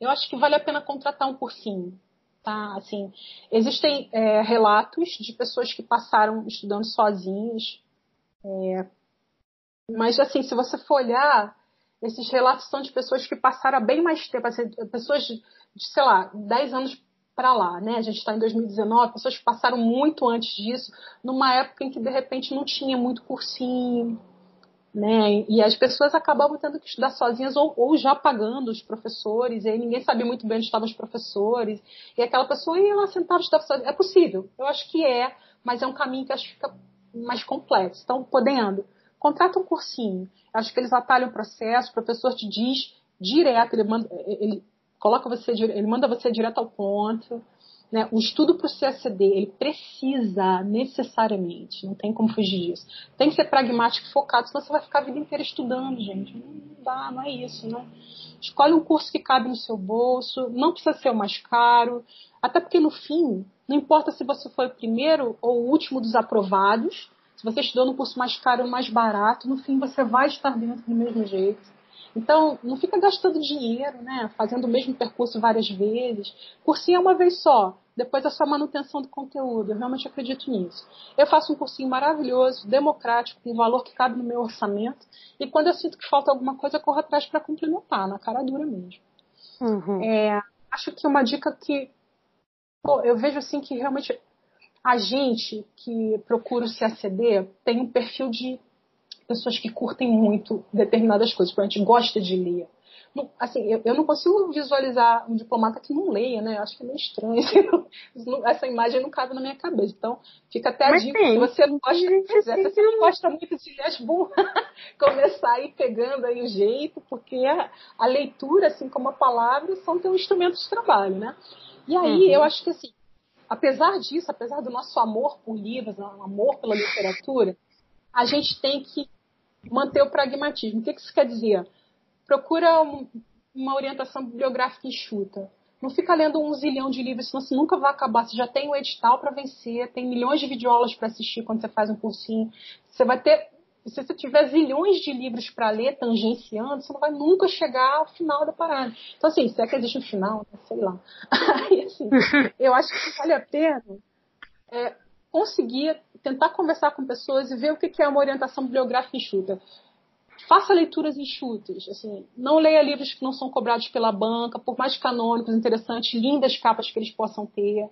eu acho que vale a pena contratar um cursinho tá? Assim, existem é, relatos de pessoas que passaram estudando sozinhas, é, mas assim, se você for olhar, esses relatos são de pessoas que passaram bem mais tempo, assim, pessoas de, de, sei lá, 10 anos para lá, né? A gente está em 2019, pessoas que passaram muito antes disso, numa época em que de repente não tinha muito cursinho, né? E as pessoas acabavam tendo que estudar sozinhas ou, ou, já pagando os professores, e aí ninguém sabia muito bem onde estavam os professores, e aquela pessoa ia lá sentar e estudar sozinha. É possível, eu acho que é, mas é um caminho que acho que fica mais complexo. Então, podendo, contrata um cursinho. Acho que eles atalham o processo, o professor te diz direto, ele, manda, ele coloca você, ele manda você direto ao ponto. Né? O estudo para o CACD, ele precisa necessariamente, não tem como fugir disso. Tem que ser pragmático e focado, senão você vai ficar a vida inteira estudando, gente. Não dá, não é isso, né? Escolhe um curso que cabe no seu bolso, não precisa ser o mais caro, até porque no fim, não importa se você foi o primeiro ou o último dos aprovados, se você estudou no curso mais caro ou mais barato, no fim você vai estar dentro do mesmo jeito. Então, não fica gastando dinheiro, né? Fazendo o mesmo percurso várias vezes. Cursinho é uma vez só. Depois é só manutenção do conteúdo. Eu realmente acredito nisso. Eu faço um cursinho maravilhoso, democrático, com um valor que cabe no meu orçamento. E quando eu sinto que falta alguma coisa, eu corro atrás para complementar, na cara dura mesmo. Uhum. É, acho que uma dica que pô, eu vejo assim que realmente a gente que procura o CACD tem um perfil de pessoas que curtem muito determinadas coisas, porque a gente gosta de ler. Não, assim, eu, eu, não consigo visualizar um diplomata que não leia, né? Eu acho que é meio estranho. Assim, essa imagem não cabe na minha cabeça. Então, fica até a dica. Se você não gosta, se você não gosta muito de ler as começar a ir pegando aí o jeito, porque a, a, leitura, assim como a palavra, são teu instrumento de trabalho, né? E aí, uhum. eu acho que assim, apesar disso, apesar do nosso amor por livros, amor pela literatura, a gente tem que manter o pragmatismo. O que isso quer dizer? Procura um, uma orientação bibliográfica enxuta. Não fica lendo um zilhão de livros, senão você nunca vai acabar. Você já tem o edital para vencer, tem milhões de videoaulas para assistir quando você faz um cursinho. Você vai ter. Se você tiver zilhões de livros para ler, tangenciando, você não vai nunca chegar ao final da parada. Então, assim, será que existe um final? Sei lá. Aí, assim, eu acho que vale a pena é, conseguir tentar conversar com pessoas e ver o que é uma orientação bibliográfica enxuta. Faça leituras enxutas, assim, não leia livros que não são cobrados pela banca, por mais canônicos, interessantes, lindas capas que eles possam ter.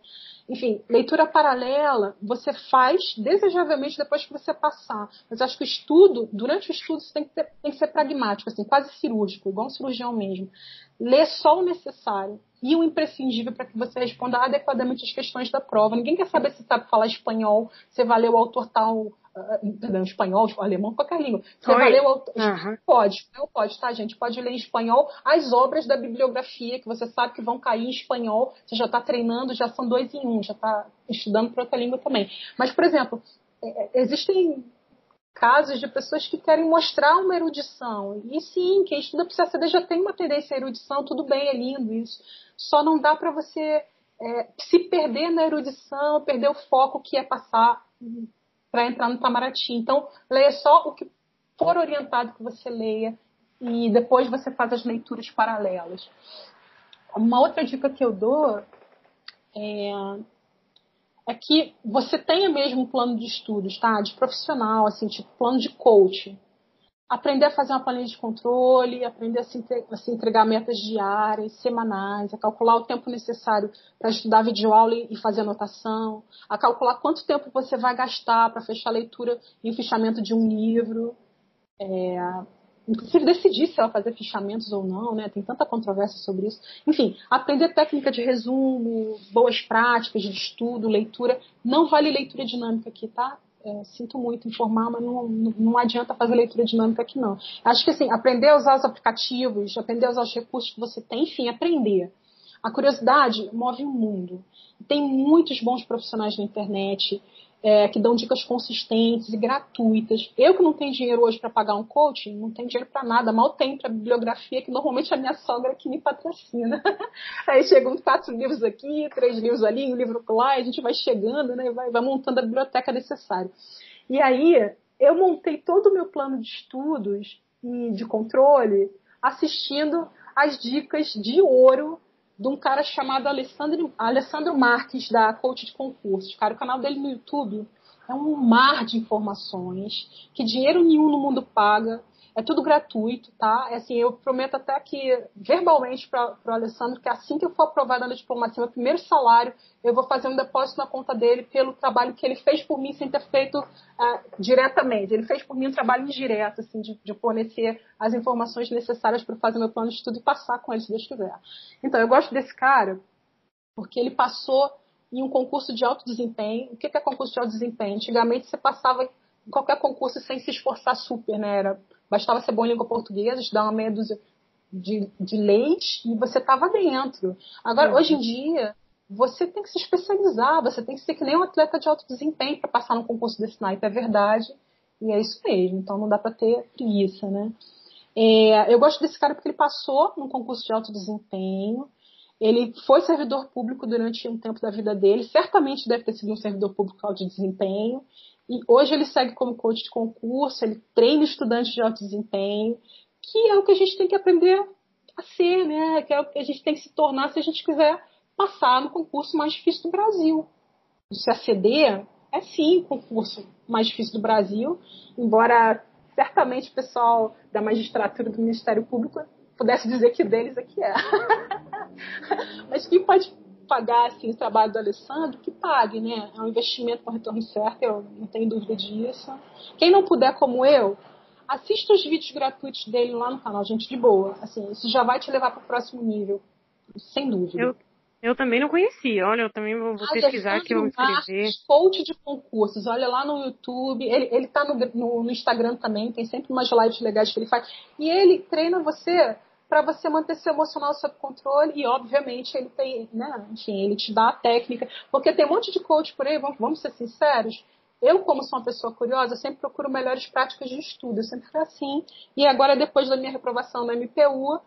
Enfim, leitura paralela você faz desejavelmente depois que você passar. Mas acho que o estudo, durante o estudo, você tem que, ter, tem que ser pragmático, assim, quase cirúrgico, igual um cirurgião mesmo. Lê só o necessário e o imprescindível para que você responda adequadamente as questões da prova. Ninguém quer saber se sabe falar espanhol, vai ler o autor tal uh, espanhol, alemão, qualquer língua. Você Oi. vai ler o autor. Uhum. Pode, não pode, tá, gente? Pode ler em espanhol as obras da bibliografia, que você sabe que vão cair em espanhol, você já está treinando, já são dois em um, já está estudando para outra língua também. Mas, por exemplo, é, é, existem casos de pessoas que querem mostrar uma erudição. E sim, quem estuda para CACD já tem uma tendência à erudição, tudo bem, é lindo isso. Só não dá para você é, se perder na erudição, perder o foco que é passar para entrar no Itamaraty. Então, leia só o que for orientado que você leia e depois você faz as leituras paralelas. Uma outra dica que eu dou é, é que você tenha mesmo um plano de estudos, tá? De profissional, assim, tipo plano de coach aprender a fazer uma planilha de controle, aprender a se, entregar metas diárias, semanais, a calcular o tempo necessário para estudar videoaula e fazer anotação, a calcular quanto tempo você vai gastar para fechar a leitura e o fichamento de um livro. É, inclusive decidir se ela fazer fichamentos ou não, né? Tem tanta controvérsia sobre isso. Enfim, aprender técnica de resumo, boas práticas de estudo, leitura. Não vale leitura dinâmica aqui, tá? É, sinto muito informar, mas não, não adianta fazer leitura dinâmica aqui não. Acho que assim, aprender a usar os aplicativos, aprender a usar os recursos que você tem, enfim, aprender. A curiosidade move o mundo. Tem muitos bons profissionais na internet é, que dão dicas consistentes e gratuitas. Eu que não tenho dinheiro hoje para pagar um coaching, não tenho dinheiro para nada, mal tenho para bibliografia, que normalmente é a minha sogra que me patrocina. Aí chegam quatro livros aqui, três livros ali, um livro lá, e a gente vai chegando, né, vai, vai montando a biblioteca necessária. E aí eu montei todo o meu plano de estudos e de controle assistindo as dicas de ouro de um cara chamado Alessandro, Alessandro Marques, da Coach de Concursos. Cara, o canal dele no YouTube é um mar de informações que dinheiro nenhum no mundo paga. É tudo gratuito, tá? É assim, eu prometo até que, verbalmente, para o Alessandro, que assim que eu for aprovada na diplomacia, meu primeiro salário, eu vou fazer um depósito na conta dele pelo trabalho que ele fez por mim sem ter feito uh, diretamente. Ele fez por mim um trabalho indireto, assim, de, de fornecer as informações necessárias para fazer meu plano de estudo e passar com ele, se Deus quiser. Então, eu gosto desse cara porque ele passou em um concurso de alto desempenho. O que é concurso de alto desempenho? Antigamente você passava em qualquer concurso sem se esforçar super, né? Era Bastava ser bom em língua portuguesa, estudar uma meia dúzia de, de leis e você estava dentro. Agora, é. hoje em dia, você tem que se especializar, você tem que ser que nem um atleta de alto desempenho para passar no concurso desse naipe, é verdade. E é isso mesmo, então não dá para ter preguiça, né? É, eu gosto desse cara porque ele passou num concurso de alto desempenho, ele foi servidor público durante um tempo da vida dele, certamente deve ter sido um servidor público de alto desempenho, e hoje ele segue como coach de concurso, ele treina estudantes de alto desempenho, que é o que a gente tem que aprender a ser, né? Que é o que a gente tem que se tornar se a gente quiser passar no concurso mais difícil do Brasil. O CACD é sim o concurso mais difícil do Brasil, embora certamente o pessoal da magistratura do Ministério Público pudesse dizer que deles aqui é. Mas quem pode pagar assim, o trabalho do Alessandro, que pague, né? É um investimento com retorno certo, eu não tenho dúvida disso. Quem não puder, como eu, assista os vídeos gratuitos dele lá no canal, gente, de boa. Assim, isso já vai te levar para o próximo nível, sem dúvida. Eu, eu também não conhecia, olha, eu também vou, vou pesquisar aqui, vou escrever. coach de concursos, olha lá no YouTube, ele, ele tá no, no, no Instagram também, tem sempre umas lives legais que ele faz. E ele treina você para você manter seu emocional sob controle e, obviamente, ele tem, né, enfim, ele te dá a técnica, porque tem um monte de coach por aí, vamos, vamos ser sinceros, eu, como sou uma pessoa curiosa, sempre procuro melhores práticas de estudo, eu sempre fui assim, e agora, depois da minha reprovação na MPU,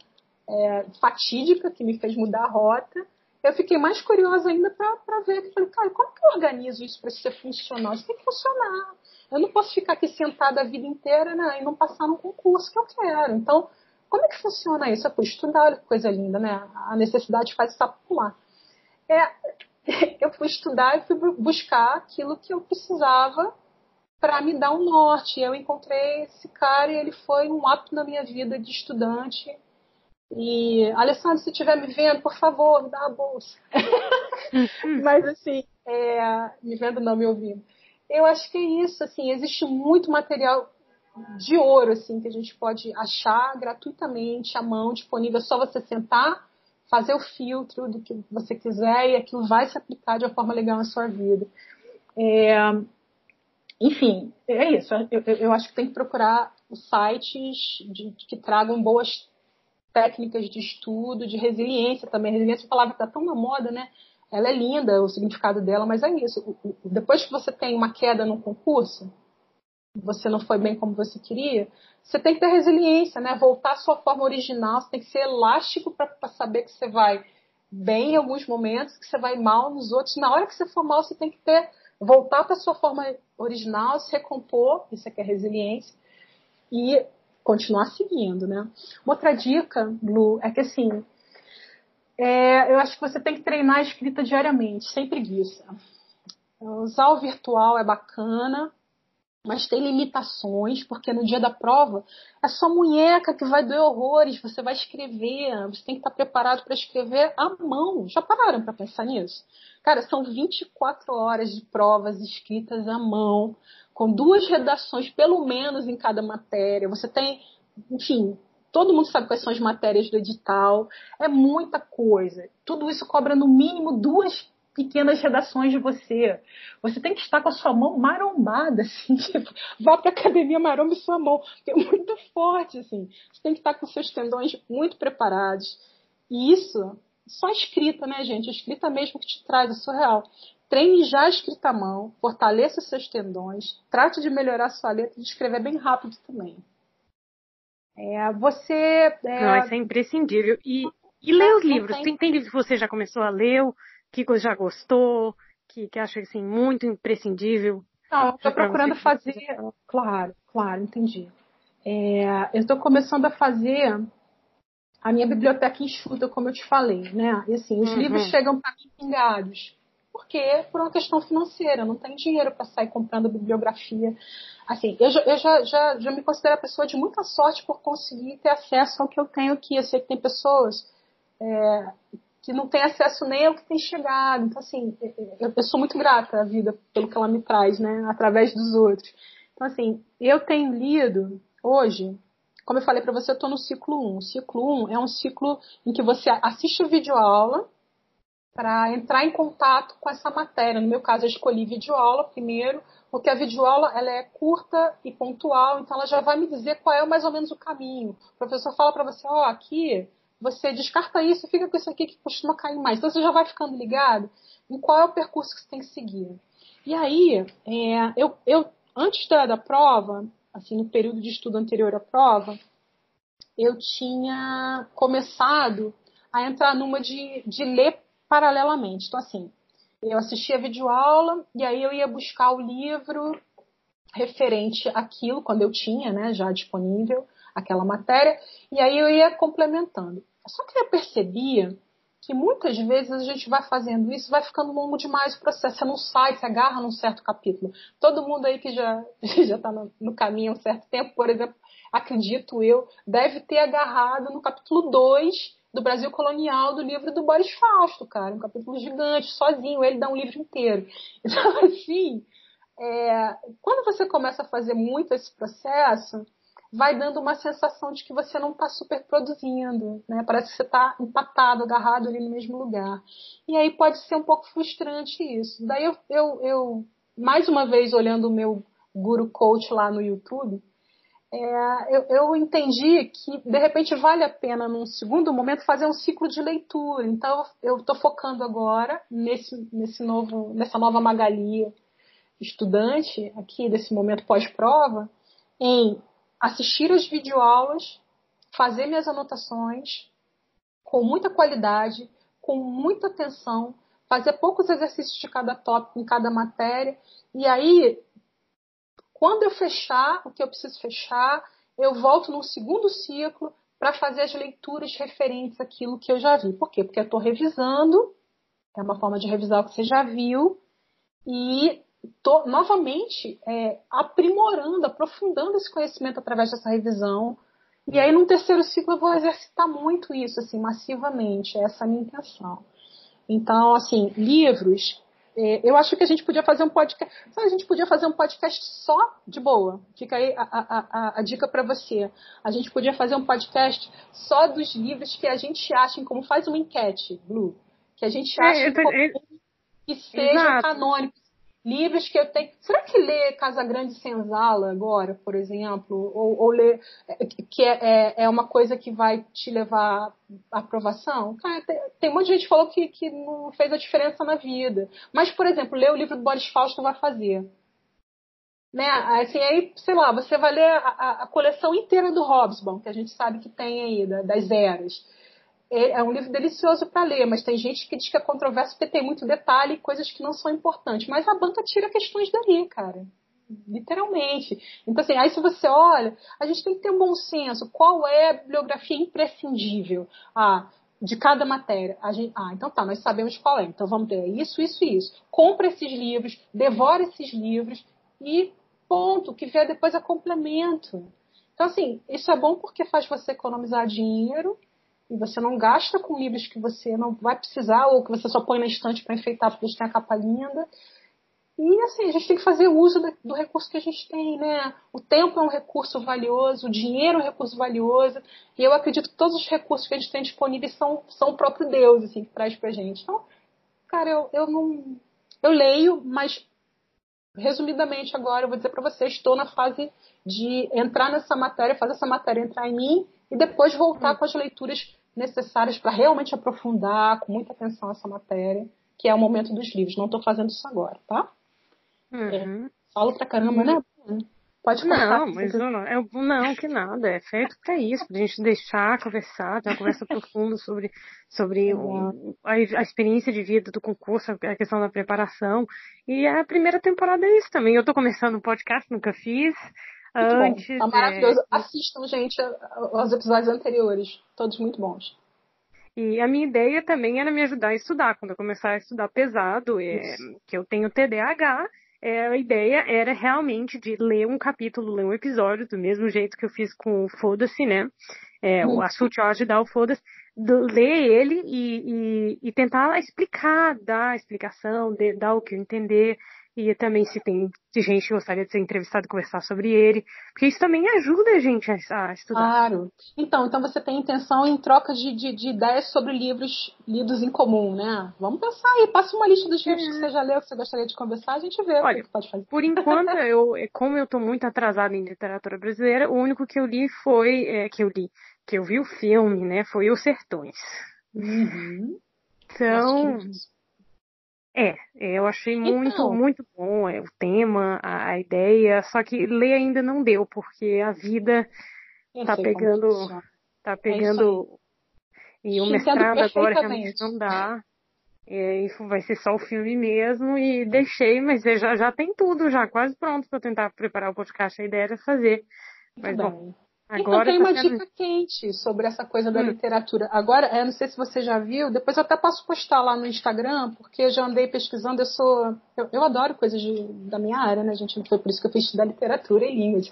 é, fatídica, que me fez mudar a rota, eu fiquei mais curiosa ainda para ver, eu falei, cara, como que eu organizo isso para ser funcional? Isso tem que funcionar. Eu não posso ficar aqui sentada a vida inteira né, e não passar no concurso que eu quero. Então, como é que funciona isso? Eu fui estudar, olha que coisa linda, né? A necessidade faz pular. É, eu fui estudar e fui buscar aquilo que eu precisava para me dar um norte. Eu encontrei esse cara e ele foi um ato na minha vida de estudante. E, Alessandro, se estiver me vendo, por favor, me dá a bolsa. Mas, assim, é, me vendo não, me ouvindo. Eu acho que é isso, assim, existe muito material de ouro, assim, que a gente pode achar gratuitamente à mão, disponível. É só você sentar, fazer o filtro do que você quiser e aquilo vai se aplicar de uma forma legal na sua vida. É, enfim, é isso. Eu, eu, acho que tem que procurar sites de, que tragam boas técnicas de estudo, de resiliência também. Resiliência é uma palavra que está tão na moda, né? Ela é linda, o significado dela, mas é isso. Depois que você tem uma queda no concurso, você não foi bem como você queria, você tem que ter resiliência, né? Voltar à sua forma original, você tem que ser elástico para saber que você vai bem em alguns momentos, que você vai mal nos outros. Na hora que você for mal, você tem que ter voltar para sua forma original, se recompor, isso aqui é resiliência, e continuar seguindo, né? Uma outra dica, Lu, é que assim, é, eu acho que você tem que treinar a escrita diariamente, sem preguiça. Usar o virtual é bacana, mas tem limitações, porque no dia da prova é só munheca que vai doer horrores, você vai escrever, você tem que estar preparado para escrever à mão. Já pararam para pensar nisso? Cara, são 24 horas de provas escritas à mão, com duas redações pelo menos em cada matéria. Você tem, enfim, todo mundo sabe quais são as matérias do edital. É muita coisa. Tudo isso cobra no mínimo duas pequenas redações de você. Você tem que estar com a sua mão marombada, assim, tipo, vá para a academia maromba sua mão, porque é muito forte, assim. Você tem que estar com seus tendões muito preparados. E isso, só a escrita, né, gente? A escrita mesmo que te traz, é surreal. Treine já a escrita à mão, fortaleça os seus tendões, trate de melhorar a sua letra e de escrever bem rápido também. É, você. É... Não, isso é imprescindível. E, e ler os livros. Tem, tem livros que você já começou a ler? Que já gostou, que, que acha assim, muito imprescindível? Não, estou procurando fazer. Claro, claro, entendi. É, eu estou começando a fazer a minha biblioteca enxuta, como eu te falei, né? E assim, os uhum. livros chegam para mim pingados. Porque por uma questão financeira, não tem dinheiro para sair comprando bibliografia. Assim, eu, já, eu já, já, já me considero a pessoa de muita sorte por conseguir ter acesso ao que eu tenho aqui. Eu sei que tem pessoas é, que não têm acesso nem ao que tem chegado. Então, assim, eu, eu sou muito grata à vida pelo que ela me traz, né? Através dos outros. Então, assim, eu tenho lido hoje como eu falei para você, eu estou no ciclo 1. O ciclo 1 é um ciclo em que você assiste o videoaula para entrar em contato com essa matéria. No meu caso, eu escolhi videoaula primeiro, porque a videoaula ela é curta e pontual, então ela já vai me dizer qual é mais ou menos o caminho. O professor fala para você, ó, oh, aqui você descarta isso, fica com isso aqui que costuma cair mais. Então você já vai ficando ligado em qual é o percurso que você tem que seguir. E aí, é, eu, eu, antes da, da prova, assim, no período de estudo anterior à prova, eu tinha começado a entrar numa de, de ler paralelamente. Então, assim, eu assistia a videoaula e aí eu ia buscar o livro referente àquilo, quando eu tinha, né, já disponível aquela matéria, e aí eu ia complementando. Só que eu percebia que muitas vezes a gente vai fazendo isso, vai ficando longo demais o processo. Você não sai, você agarra num certo capítulo. Todo mundo aí que já está no, no, caminho há um certo tempo, por exemplo, acredito eu, deve ter agarrado no capítulo 2 do Brasil Colonial do livro do Boris Fausto, cara. Um capítulo gigante, sozinho, ele dá um livro inteiro. Então, assim, é, quando você começa a fazer muito esse processo, vai dando uma sensação de que você não está super produzindo, né? Parece que você está empatado, agarrado ali no mesmo lugar. E aí pode ser um pouco frustrante isso. Daí eu, eu, eu mais uma vez, olhando o meu Guru Coach lá no YouTube, é, eu, eu, entendi que de repente vale a pena, num segundo momento, fazer um ciclo de leitura. Então eu estou focando agora nesse, nesse novo, nessa nova Magalia estudante aqui desse momento pós-prova, em assistir as videoaulas, fazer minhas anotações com muita qualidade, com muita atenção, fazer poucos exercícios de cada tópico em cada matéria, e aí, quando eu fechar o que eu preciso fechar, eu volto num segundo ciclo para fazer as leituras referentes àquilo que eu já vi. Por quê? Porque eu estou revisando, é uma forma de revisar o que você já viu, e tô novamente é, aprimorando, aprofundando esse conhecimento através dessa revisão. E aí, no terceiro ciclo, eu vou exercitar muito isso, assim, massivamente. Essa é a minha intenção. Então, assim, livros. É, eu acho que a gente podia fazer um podcast. A gente podia fazer um podcast só de boa. Fica aí a, a, a, a dica para você. A gente podia fazer um podcast só dos livros que a gente acha, como faz uma enquete, Blue, que a gente acha é, tô, é, que sejam canônicos livros que eu tenho. Será que ler Casa Grande Senzala agora, por exemplo, ou, ou ler que é, é, é, uma coisa que vai te levar à aprovação? Cara, tem, tem muita gente que falou que, que não fez a diferença na vida. Mas, por exemplo, ler o livro do Boris Fausto vai fazer. Né? Assim, aí, sei lá, você vai ler a, a coleção inteira do Hobsbawm, que a gente sabe que tem aí, das eras é, é um livro delicioso para ler, mas tem gente que diz que é controverso porque tem muito detalhe e coisas que não são importantes. Mas a banca tira questões dali, cara. Literalmente. Então, assim, aí se você olha, a gente tem que ter um bom senso. Qual é a bibliografia imprescindível? Ah, de cada matéria. Gente, ah, então tá, nós sabemos qual é. Então vamos ter isso, isso e isso. Compra esses livros, devora esses livros e ponto. O que vier depois é complemento. Então, assim, isso é bom porque faz você economizar dinheiro e você não gasta com livros que você não vai precisar ou que você só põe na estante para enfeitar porque eles têm a capa linda. E assim, a gente tem que fazer uso do recurso que a gente tem, né? O tempo é um recurso valioso, o dinheiro é um recurso valioso, e eu acredito que todos os recursos que a gente tem disponíveis são, são o próprio Deus, assim, que traz pra gente. Então, cara, eu, eu não. Eu leio, mas resumidamente agora eu vou dizer para você, estou na fase de entrar nessa matéria, fazer essa matéria entrar em mim e depois voltar hum. com as leituras necessárias para realmente aprofundar com muita atenção essa matéria, que é o momento dos livros. Não estou fazendo isso agora, tá? Uhum. É, falo pra caramba, né? Pode falar. Não, mas não, é, não, que nada. É feito para isso, para a gente deixar conversar, ter uma conversa profunda sobre, sobre o, a, a, experiência de vida do concurso, a questão da preparação. E a primeira temporada é isso também. Eu estou começando um podcast, nunca fiz. Antes. Bom. Tá maravilhoso. É... Assistam, gente, aos episódios anteriores. Todos muito bons. E a minha ideia também era me ajudar a estudar. Quando eu começar a estudar pesado, é, que eu tenho TDAH, é, a ideia era realmente de ler um capítulo, ler um episódio, do mesmo jeito que eu fiz com o Foda-se, né? É, o Assunto Jorge dá o Foda-se, ler ele e, e, e, tentar explicar, dar a explicação, de, dar o que eu entender, e também se tem gente que gostaria de ser entrevistado e conversar sobre ele, porque isso também ajuda a gente a, estudar. Claro. Então, então você tem intenção em troca de, de, de, ideias sobre livros lidos em comum, né? Vamos pensar aí, passa uma lista dos livros é. que você já leu, que você gostaria de conversar, a gente vê Olha, o que pode fazer. Por enquanto, eu, como eu estou muito atrasada em literatura brasileira, o único que eu li foi, é, que eu li, que eu vi o filme, né, foi Os Sertões. Uhum. Então, é, eu achei muito, então, muito bom é, o tema, a, a, ideia, só que ler ainda não deu, porque a vida tá pegando, tá é pegando, é e o mestrado agora realmente não dá, é, isso vai ser só o filme mesmo, e deixei, mas já, já tem tudo já, quase pronto para tentar preparar o podcast, a ideia era fazer, mas bom, então, Agora então tem tá uma sendo... dica quente sobre essa coisa da hum. literatura. Agora, eu não sei se você já viu, depois eu até posso postar lá no Instagram, porque eu já andei pesquisando, eu sou. Eu, eu adoro coisas de, da minha área, né, gente? Foi por isso que eu fiz estudar literatura e línguas.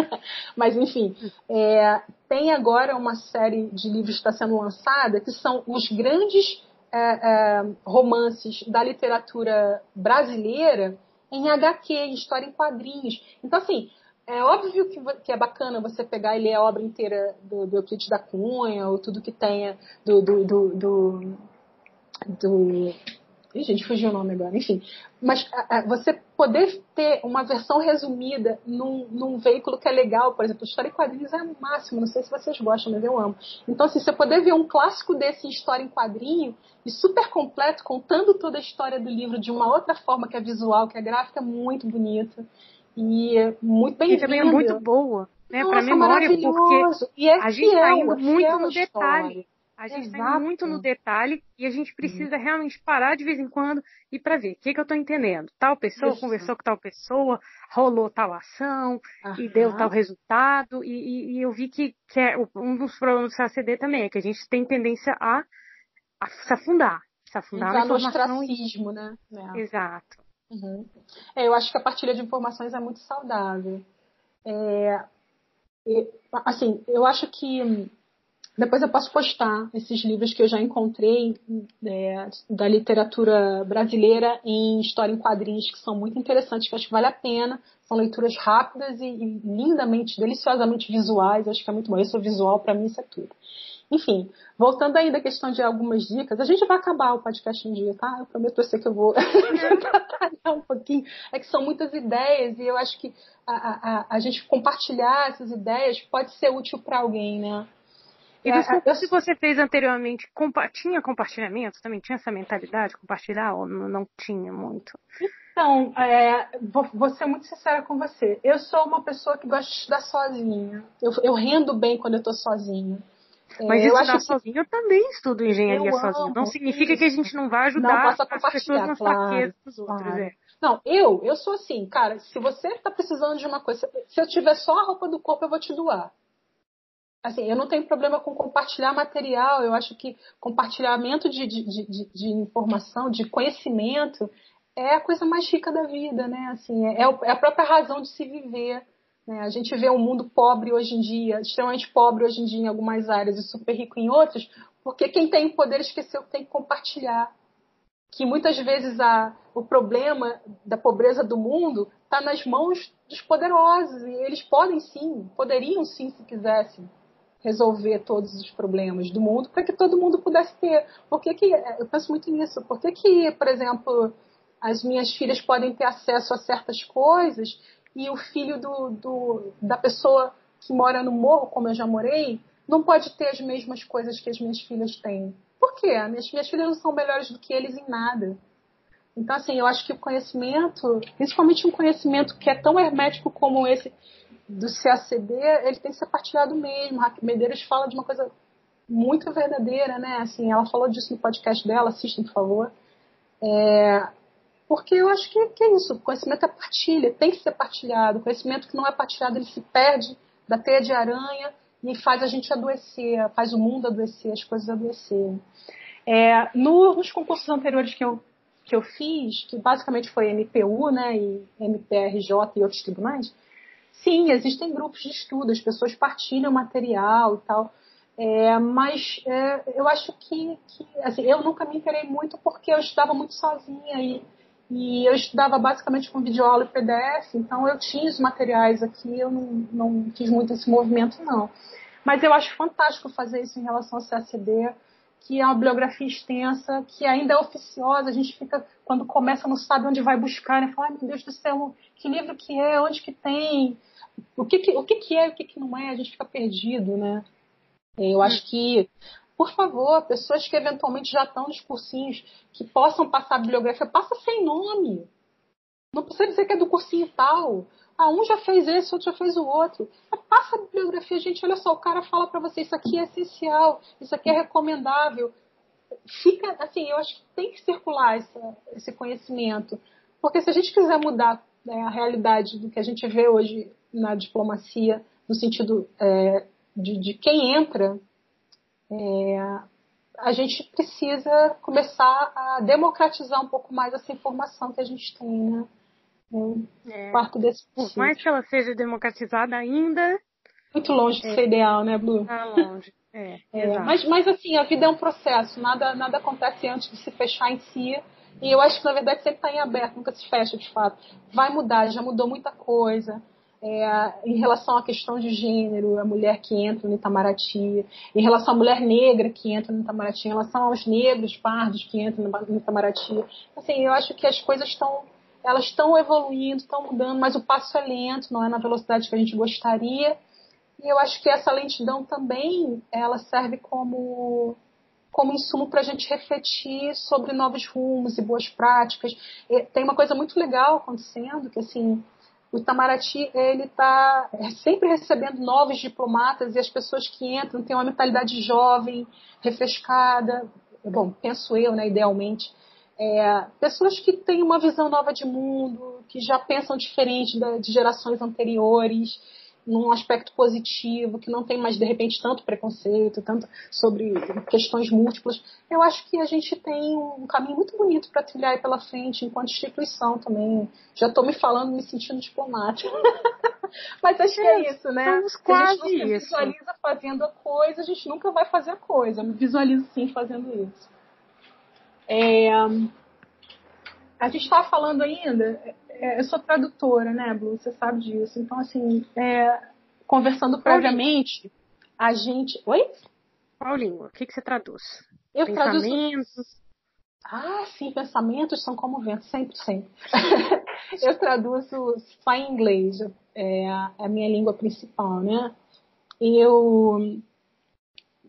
Mas, enfim, é, tem agora uma série de livros que está sendo lançada que são os grandes é, é, romances da literatura brasileira em HQ, em história em quadrinhos. Então, assim, é óbvio que, que, é bacana você pegar e ler a obra inteira do, do Euclides da Cunha, ou tudo que tenha do. do, do, do, do Ih, gente, fugiu o nome agora, enfim. Mas a, a, você poder ter uma versão resumida num, num, veículo que é legal, por exemplo, História em Quadrinhos é o máximo, não sei se vocês gostam, mas eu amo. Então, assim, você poder ver um clássico desse em História em Quadrinho, e super completo, contando toda a história do livro de uma outra forma que é visual, que é gráfica, muito bonita. E muito bem E também é muito boa, né? Para memória, porque é a gente está indo muito no detalhe. A gente está indo muito no detalhe e a gente precisa uhum. realmente parar de vez em quando e para ver o que, que eu estou entendendo. Tal pessoa Isso. conversou com tal pessoa, rolou tal ação uhum. e deu tal resultado. E, e, e eu vi que, que é um dos problemas do CACD também, é que a gente tem tendência a, a se afundar. Se afundar Entrar no ostracismo, né? É. Exato. Uhum. É, eu acho que a partilha de informações é muito saudável. É, assim, eu acho que depois eu posso postar esses livros que eu já encontrei é, da literatura brasileira em história em quadrinhos, que são muito interessantes, que acho que vale a pena. São leituras rápidas e, e lindamente, deliciosamente visuais. Acho que é muito bom. Eu sou visual, para mim isso é tudo. Enfim, voltando ainda à questão de algumas dicas, a gente vai acabar o podcast um dia, tá? Eu prometo você que eu vou trabalhar um pouquinho. É que são muitas ideias e eu acho que a, a, a gente compartilhar essas ideias pode ser útil para alguém, né? E desculpa, se você fez anteriormente, compa tinha compartilhamento? Também tinha essa mentalidade de compartilhar ou não, não tinha muito? Então, é, vou, vou, ser muito sincera com você. Eu sou uma pessoa que gosta de estudar sozinha. Eu, eu rendo bem quando eu estou sozinha. Mas eu estudar acho sozinho, que... eu também estudo engenharia sozinho. Não significa isso. que a gente não vai ajudar não, as pessoas nas claro, fraquezas dos outros. Claro. É. Não, eu, eu sou assim, cara, se você está precisando de uma coisa, se eu tiver só a roupa do corpo, eu vou te doar. Assim, eu não tenho problema com compartilhar material, eu acho que compartilhamento de, de, de, de informação, de conhecimento, é a coisa mais rica da vida, né? Assim, é, é a própria razão de se viver. Né? A gente vê um mundo pobre hoje em dia, extremamente pobre hoje em dia em algumas áreas e super rico em outras, porque quem tem poder esqueceu que tem que compartilhar. Que muitas vezes a, o problema da pobreza do mundo está nas mãos dos poderosos e eles podem sim, poderiam sim, se quisessem, resolver todos os problemas do mundo para que todo mundo pudesse ter. Por que, que eu penso muito nisso? Por que, que, por exemplo, as minhas filhas podem ter acesso a certas coisas e o filho do, do, da pessoa que mora no morro, como eu já morei, não pode ter as mesmas coisas que as minhas filhas têm. Por quê? Minhas, minhas filhas não são melhores do que eles em nada. Então, assim, eu acho que o conhecimento, principalmente um conhecimento que é tão hermético como esse do CACD, ele tem que ser partilhado mesmo. A Medeiros fala de uma coisa muito verdadeira, né? Assim, ela falou disso no podcast dela, assistam, por favor. É, Porque eu acho que, que é isso, conhecimento é partilha, tem que ser partilhado. O conhecimento que não é partilhado, ele se perde da teia de aranha e faz a gente adoecer, faz o mundo adoecer, as coisas adoecerem. É, no, nos concursos anteriores que eu, que eu fiz, que basicamente foi MPU, né, e MPRJ e outros tribunais, sim, existem grupos de estudo, as pessoas partilham material e tal, é, mas é, eu acho que, que assim, eu nunca me interei muito porque eu estudava muito sozinha e, e eu estudava basicamente com videoaula e PDF, então eu tinha os materiais aqui, eu não, não fiz muito esse movimento, não. Mas eu acho fantástico fazer isso em relação ao CACD, que é uma bibliografia extensa, que ainda é oficiosa, a gente fica, quando começa, não sabe onde vai buscar, né? Fala, ai meu Deus do céu, que livro que é, onde que tem, o que, que o que, que é, o que, que não é, a gente fica perdido, né? Eu acho que, por favor, pessoas que eventualmente já estão nos cursinhos, que possam passar a bibliografia, passa sem nome. Não precisa dizer que é do cursinho tal. Ah, um já fez esse, outro já fez o outro. Passa a bibliografia, gente. Olha só, o cara fala para você: isso aqui é essencial, isso aqui é recomendável. Fica, assim, eu acho que tem que circular essa, esse conhecimento. Porque se a gente quiser mudar né, a realidade do que a gente vê hoje na diplomacia, no sentido é, de, de quem entra, é, a gente precisa começar a democratizar um pouco mais essa informação que a gente tem, né? É, parte desse Por mais que ela seja democratizada ainda. Muito longe de é, ser ideal, né, Blue? Tá longe. É, é, mas, mas assim, a vida é um processo, nada, nada acontece antes de se fechar em si. E eu acho que na verdade sempre está em aberto, nunca se fecha de fato. Vai mudar, já mudou muita coisa é, em relação à questão de gênero, a mulher que entra no Itamaraty, em relação à mulher negra que entra no Itamaraty, em relação aos negros pardos que entram no Itamaraty. Assim, eu acho que as coisas estão elas estão evoluindo, estão mudando, mas o passo é lento, não é na velocidade que a gente gostaria. E eu acho que essa lentidão também ela serve como como insumo para a gente refletir sobre novos rumos e boas práticas. E tem uma coisa muito legal acontecendo, que assim, o Itamaraty ele está sempre recebendo novos diplomatas e as pessoas que entram têm uma mentalidade jovem, refrescada, bom, penso eu, né, idealmente, é, pessoas que têm uma visão nova de mundo, que já pensam diferente da, de gerações anteriores, num aspecto positivo, que não tem mais, de repente, tanto preconceito, tanto sobre questões múltiplas. Eu acho que a gente tem um caminho muito bonito para trilhar aí pela frente, enquanto instituição também. Já estou me falando, me sentindo diplomática. Mas acho que é isso, né? Estamos quase a gente isso. visualiza fazendo a coisa, a gente nunca vai fazer a coisa. Me visualizo sim fazendo isso. É, a gente estava falando ainda, é, eu sou tradutora, né, Blue? Você sabe disso. Então, assim, é, conversando previamente, a gente. Oi? Qual língua? O que, que você traduz? Eu Pensamentos. Traduzo... Ah, sim, pensamentos são como vento, sempre, sempre. eu traduzo só em inglês, é é a minha língua principal, né? Eu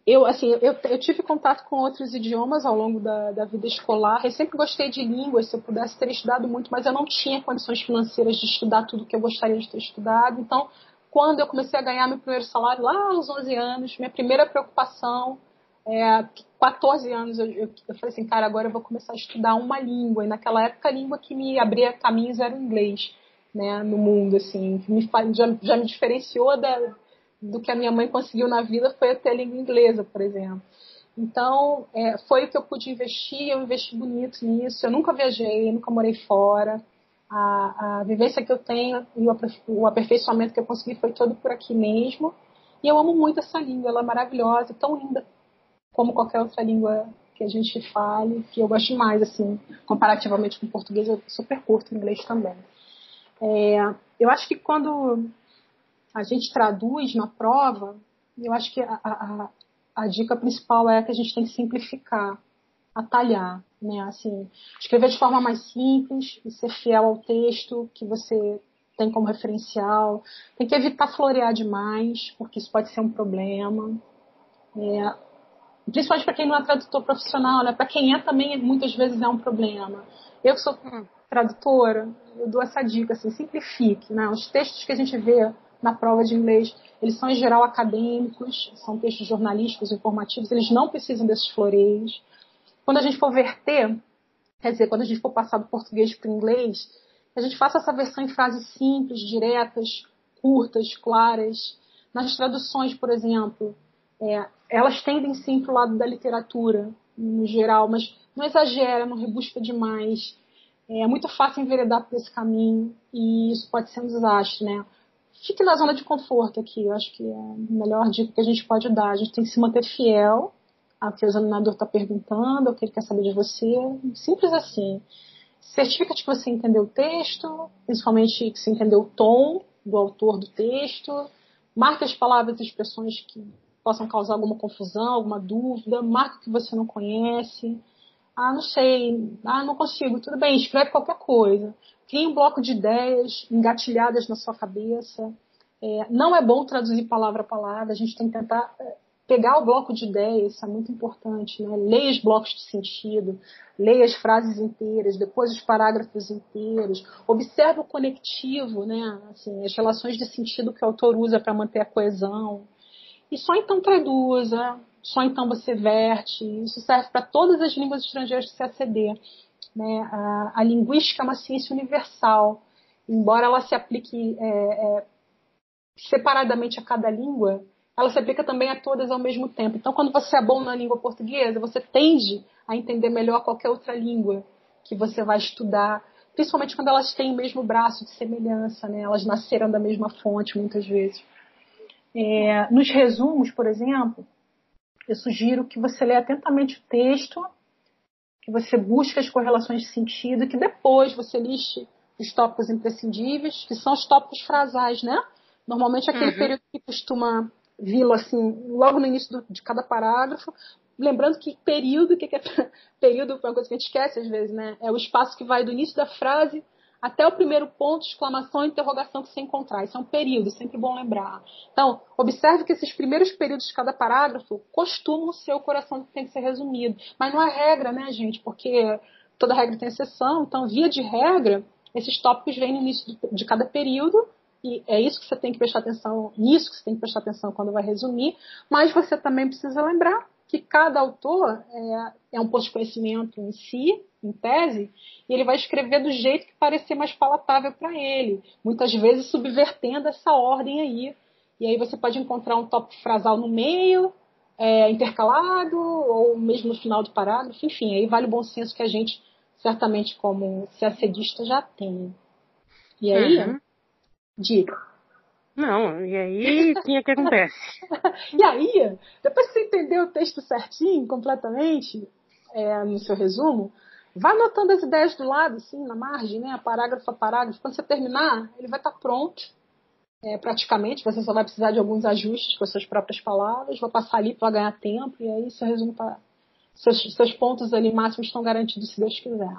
eu, assim, eu, eu, tive contato com outros idiomas ao longo da, da, vida escolar. Eu sempre gostei de línguas, se eu pudesse ter estudado muito, mas eu não tinha condições financeiras de estudar tudo que eu gostaria de ter estudado. Então, quando eu comecei a ganhar meu primeiro salário, lá aos 11 anos, minha primeira preocupação, é, 14 anos, eu, eu, eu falei assim, cara, agora eu vou começar a estudar uma língua. E naquela época, a língua que me abria caminhos era o inglês, né, no mundo, assim, me, já, já me diferenciou da do que a minha mãe conseguiu na vida foi ter a língua inglesa, por exemplo. Então, é, foi o que eu pude investir, eu investi bonito nisso. Eu nunca viajei, nunca morei fora. A, a vivência que eu tenho e o, aperfeiçoamento que eu consegui foi todo por aqui mesmo. E eu amo muito essa língua, ela é maravilhosa, tão linda como qualquer outra língua que a gente fale, que eu gosto mais, assim, comparativamente com o português, eu super curto o inglês também. É, eu acho que quando a gente traduz na prova, eu acho que a, a, a dica principal é que a gente tem que simplificar, atalhar, né? Assim, escrever de forma mais simples e ser fiel ao texto que você tem como referencial. Tem que evitar florear demais, porque isso pode ser um problema. É, principalmente para quem não é tradutor profissional, né? Para quem é também muitas vezes é um problema. Eu que sou hum. tradutora, eu dou essa dica assim, simplifique, né? Os textos que a gente vê na prova de inglês. Eles são, em geral, acadêmicos, são textos jornalísticos, informativos, eles não precisam desses floreios. Quando a gente for verter, Quer dizer, quando a gente for passar do português para o inglês, a gente faça essa versão em frases simples, diretas, curtas, claras. Nas traduções, por exemplo, é, elas tendem sim para o lado da literatura, no geral, mas não exagera, não rebusca demais. É muito fácil enveredar por esse caminho e isso pode ser um desastre, né? Fique na zona de conforto aqui, eu acho que é a melhor dica que a gente pode dar. A gente tem que se manter fiel ao que o examinador está perguntando, ao que ele quer saber de você. Simples assim. Certifica de que você entendeu o texto, principalmente que você entendeu o tom do autor do texto. Marque as palavras e expressões que possam causar alguma confusão, alguma dúvida. Marque o que você não conhece. Ah, não sei. Ah, não consigo. Tudo bem, escreve qualquer coisa. Crie um bloco de ideias engatilhadas na sua cabeça. É, não é bom traduzir palavra a palavra. A gente tem que tentar é, pegar o bloco de ideias, isso é muito importante, né? Leia os blocos de sentido, leia as frases inteiras, depois os parágrafos inteiros, observe o conectivo, né? Assim, as relações de sentido que o autor usa para manter a coesão. E só então traduza, só então você verte. Isso serve para todas as línguas estrangeiras que você aceder. Né? A, a, linguística é uma ciência universal. Embora ela se aplique é, é, separadamente a cada língua, ela se aplica também a todas ao mesmo tempo. Então, quando você é bom na língua portuguesa, você tende a entender melhor qualquer outra língua que você vai estudar, principalmente quando elas têm o mesmo braço de semelhança, né? Elas nasceram da mesma fonte muitas vezes. É, nos resumos, por exemplo, eu sugiro que você leia atentamente o texto, que você busque as correlações de sentido, que depois você liste os tópicos imprescindíveis, que são os tópicos frasais, né? Normalmente aquele uhum. período que costuma vê-lo assim, logo no início do, de cada parágrafo. Lembrando que período, que, que é período, é uma coisa que a gente esquece às vezes, né? É o espaço que vai do início da frase até o primeiro ponto, exclamação e interrogação que você encontrar. Isso é um período, sempre bom lembrar. Então, observe que esses primeiros períodos de cada parágrafo costumam ser o coração que tem que ser resumido. Mas não é regra, né, gente? Porque toda regra tem exceção. Então, via de regra, esses tópicos vêm no início de cada período e é isso que você tem que prestar atenção, nisso que você tem que prestar atenção quando vai resumir, mas você também precisa lembrar que cada autor é, é um posto de conhecimento em si, em tese, e ele vai escrever do jeito que parecer mais palatável para ele, muitas vezes subvertendo essa ordem aí. E aí você pode encontrar um tópico frasal no meio, é, intercalado, ou mesmo no final do parágrafo, enfim, aí vale o bom senso que a gente, certamente, como CACDista, já tem. E aí, uhum. Diga. Não, e aí o que, é que acontece? e aí, depois que você entendeu o texto certinho, completamente, é, no seu resumo, vá anotando as ideias do lado, assim, na margem, né, parágrafo a parágrafo. Quando você terminar, ele vai estar pronto, é, praticamente. Você só vai precisar de alguns ajustes com as suas próprias palavras. Vou passar ali para ganhar tempo, e aí seu resumo tá. Seus, seus pontos ali máximos estão garantidos, se Deus quiser.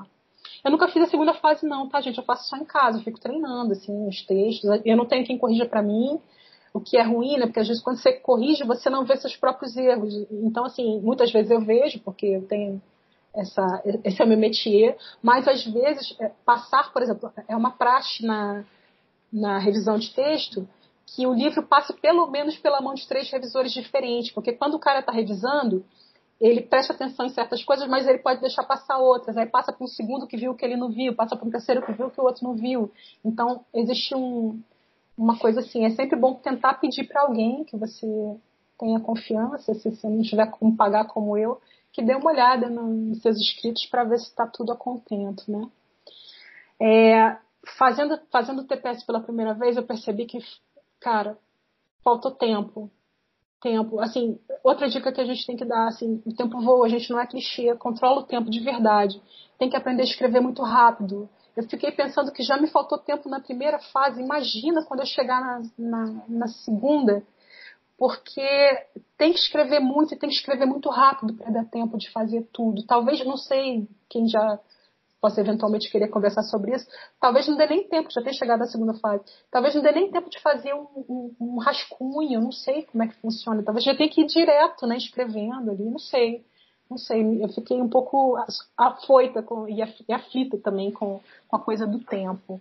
Eu nunca fiz a segunda fase, não, tá, gente? Eu faço só em casa, eu fico treinando, assim, os textos. Eu não tenho quem corrija para mim, o que é ruim, né? Porque às vezes quando você corrige, você não vê seus próprios erros. Então, assim, muitas vezes eu vejo, porque eu tenho essa, esse é o meu métier, mas às vezes é, passar, por exemplo, é uma praxe na, na revisão de texto que o livro passe pelo menos pela mão de três revisores diferentes, porque quando o cara está revisando, ele presta atenção em certas coisas, mas ele pode deixar passar outras. Aí passa para um segundo que viu que ele não viu, passa para um terceiro que viu que o outro não viu. Então, existe um, uma coisa assim. É sempre bom tentar pedir para alguém que você tenha confiança, se você não tiver como pagar como eu, que dê uma olhada nos seus escritos para ver se está tudo a contento, né? É, fazendo, fazendo o TPS pela primeira vez, eu percebi que, cara, faltou tempo tempo. Assim, outra dica que a gente tem que dar, assim, o tempo voa, a gente não é clichê, controla o tempo de verdade. Tem que aprender a escrever muito rápido. Eu fiquei pensando que já me faltou tempo na primeira fase. Imagina quando eu chegar na, na, na segunda, porque tem que escrever muito e tem que escrever muito rápido para dar tempo de fazer tudo. Talvez, não sei quem já possa eventualmente querer conversar sobre isso, talvez não dê nem tempo, já ter chegado à segunda fase, talvez não dê nem tempo de fazer um, um, um rascunho, não sei como é que funciona, talvez já tenha que ir direto, né, escrevendo ali, não sei, não sei, eu fiquei um pouco afoita com, e aflita também com, com a coisa do tempo.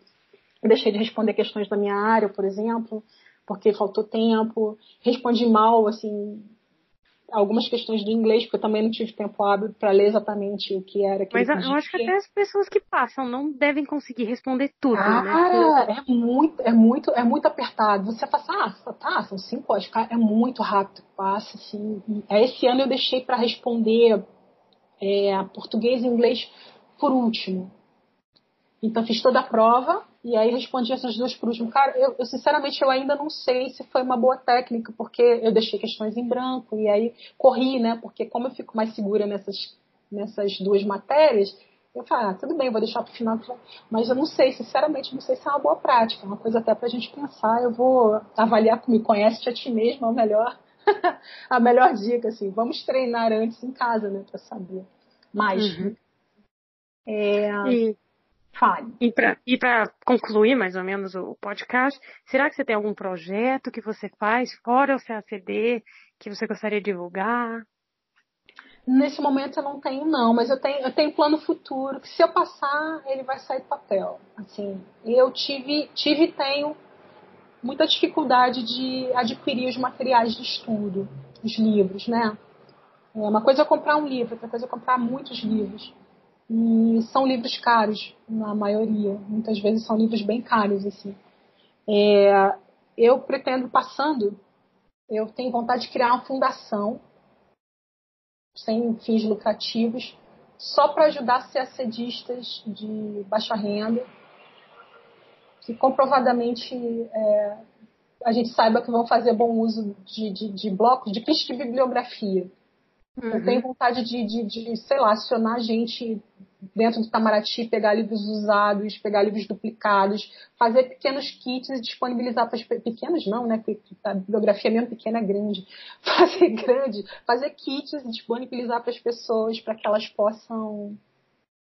Eu deixei de responder questões da minha área, por exemplo, porque faltou tempo, respondi mal, assim, algumas questões do inglês, porque eu também não tive tempo hábil para ler exatamente o que era. Mas eu acho que até as pessoas que passam não devem conseguir responder tudo, Cara, né? Cara, é muito, é muito, é muito apertado. Você assim, ah, tá, são cinco horas, cara, é muito rápido, passa assim. E esse ano eu deixei para responder é, português e inglês por último. Então fiz toda a prova e aí respondi essas duas por último. Cara, eu, eu, sinceramente eu ainda não sei se foi uma boa técnica, porque eu deixei questões em branco e aí corri, né? Porque como eu fico mais segura nessas, nessas duas matérias, eu falei, ah, tudo bem, vou deixar para o final. Mas eu não sei, sinceramente, não sei se é uma boa prática. É uma coisa até para a gente pensar. Eu vou avaliar como conhece a ti mesmo, é o melhor, a melhor dica, assim. Vamos treinar antes em casa, né, para saber mais. Uhum. É... E Fale. E para concluir mais ou menos o podcast, será que você tem algum projeto que você faz fora o CACD que você gostaria de divulgar? Nesse momento eu não tenho não, mas eu tenho, eu tenho plano futuro que se eu passar ele vai sair do papel. Assim, eu tive tive e tenho muita dificuldade de adquirir os materiais de estudo, os livros, né? É uma coisa é comprar um livro, outra coisa é comprar muitos livros. E são livros caros, na maioria. Muitas vezes são livros bem caros, assim. É, eu pretendo, passando, eu tenho vontade de criar uma fundação sem fins lucrativos, só para ajudar CACDistas de baixa renda, que comprovadamente é, a gente saiba que vão fazer bom uso de, de, de blocos, de kits de bibliografia. Uhum. Eu tenho vontade de, de, de, sei lá, acionar gente dentro do Itamaraty, pegar livros usados, pegar livros duplicados, fazer pequenos kits e disponibilizar para as pequenos não, né? Porque a bibliografia mesmo pequena é grande. Fazer grande, fazer kits e disponibilizar para as pessoas para que elas possam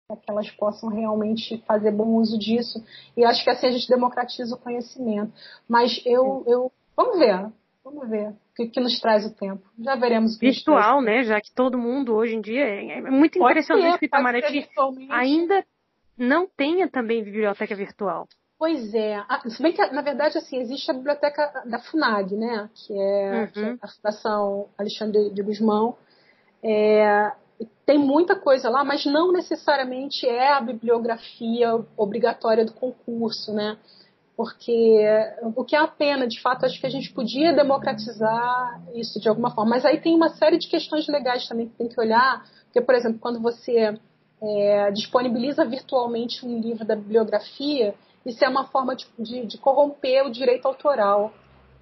para que elas possam realmente fazer bom uso disso. E acho que assim a gente democratiza o conhecimento. Mas eu, eu vamos ver, vamos ver que, que nos traz o tempo. Já veremos o que Virtual, né? Já que todo mundo hoje em dia. É, é muito pode impressionante ser, que o Itamaraty ainda não tenha também biblioteca virtual. Pois é. Ah, se bem que, na verdade, assim, existe a biblioteca da FUNAG, né? Que é uhum. a Fundação Alexandre de Guzmão. É, tem muita coisa lá, mas não necessariamente é a bibliografia obrigatória do concurso, né? Porque o que é a pena, de fato, acho que a gente podia democratizar isso de alguma forma. Mas aí tem uma série de questões legais também que tem que olhar, porque, por exemplo, quando você é, disponibiliza virtualmente um livro da bibliografia, isso é uma forma de, de, de corromper o direito autoral.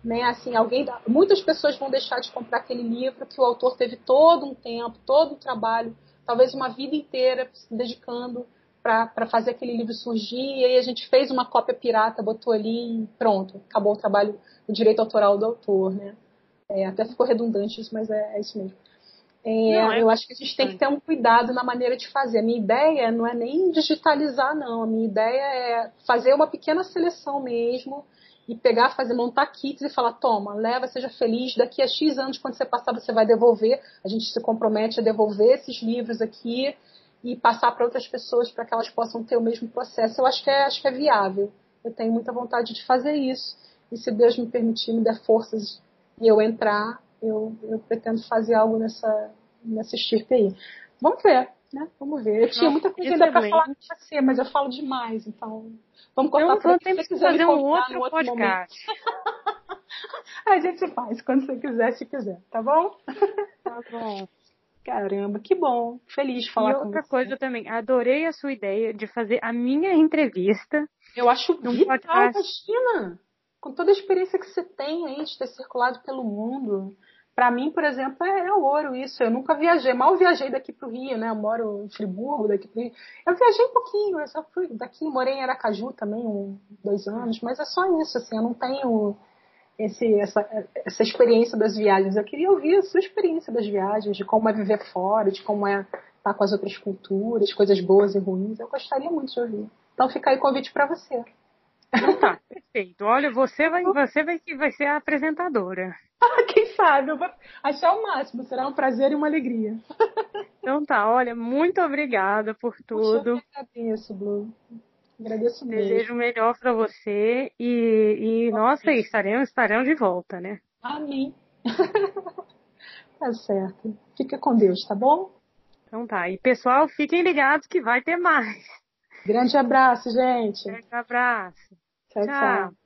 Né? Assim, alguém, muitas pessoas vão deixar de comprar aquele livro que o autor teve todo um tempo, todo um trabalho, talvez uma vida inteira se dedicando para fazer aquele livro surgir, e aí a gente fez uma cópia pirata, botou ali e pronto, acabou o trabalho, o direito autoral do autor, né? É, até ficou redundante isso, mas é, é isso mesmo. É, não, é eu acho que a gente tem que ter um cuidado na maneira de fazer. A minha ideia não é nem digitalizar, não. A minha ideia é fazer uma pequena seleção mesmo e pegar, fazer, montar kits e falar, toma, leva, seja feliz, daqui a X anos, quando você passar, você vai devolver. A gente se compromete a devolver esses livros aqui e passar para outras pessoas para que elas possam ter o mesmo processo. Eu acho que é, acho que é viável. Eu tenho muita vontade de fazer isso. E se Deus me permitir, me der forças e eu entrar, eu, eu pretendo fazer algo nessa, nessa estirpe aí. Vamos ver, né? Vamos ver. Eu tinha muita coisa ainda para falar com você, mas eu falo demais, então vamos cortar para você quiser fazer um outro, outro podcast. a gente faz quando você quiser, se quiser, tá bom? Tá bom. Caramba, que bom. Feliz de falar e com outra coisa também, adorei a sua ideia de fazer a minha entrevista. Eu acho vital, podcast. imagina. Com toda a experiência que você tem aí de ter circulado pelo mundo. Para mim, por exemplo, é, é, ouro isso. Eu nunca viajei, mal viajei daqui pro Rio, né? Eu moro em Friburgo, daqui pro Rio. Eu viajei um pouquinho, eu só fui daqui, morei em Aracaju também, um, dois anos, mas é só isso, assim, eu não tenho esse, essa, essa experiência das viagens. Eu queria ouvir a sua experiência das viagens, de como é viver fora, de como é estar com as outras culturas, coisas boas e ruins. Eu gostaria muito de ouvir. Então fica aí o convite para você. Então tá, perfeito. Olha, você vai, você vai, vai ser a apresentadora. Quem sabe? Eu vou achar o máximo. Será um prazer e uma alegria. Então tá, olha, muito obrigada por tudo. Eu agradeço, Blue. Agradeço mesmo. Desejo o melhor para você e, e nossa, estaremos, estaremos de volta, né? Amém. Tá certo. Fica com Deus, tá bom? Então tá. E pessoal, fiquem ligados que vai ter mais. Grande abraço, gente. Grande abraço. tchau. tchau. tchau.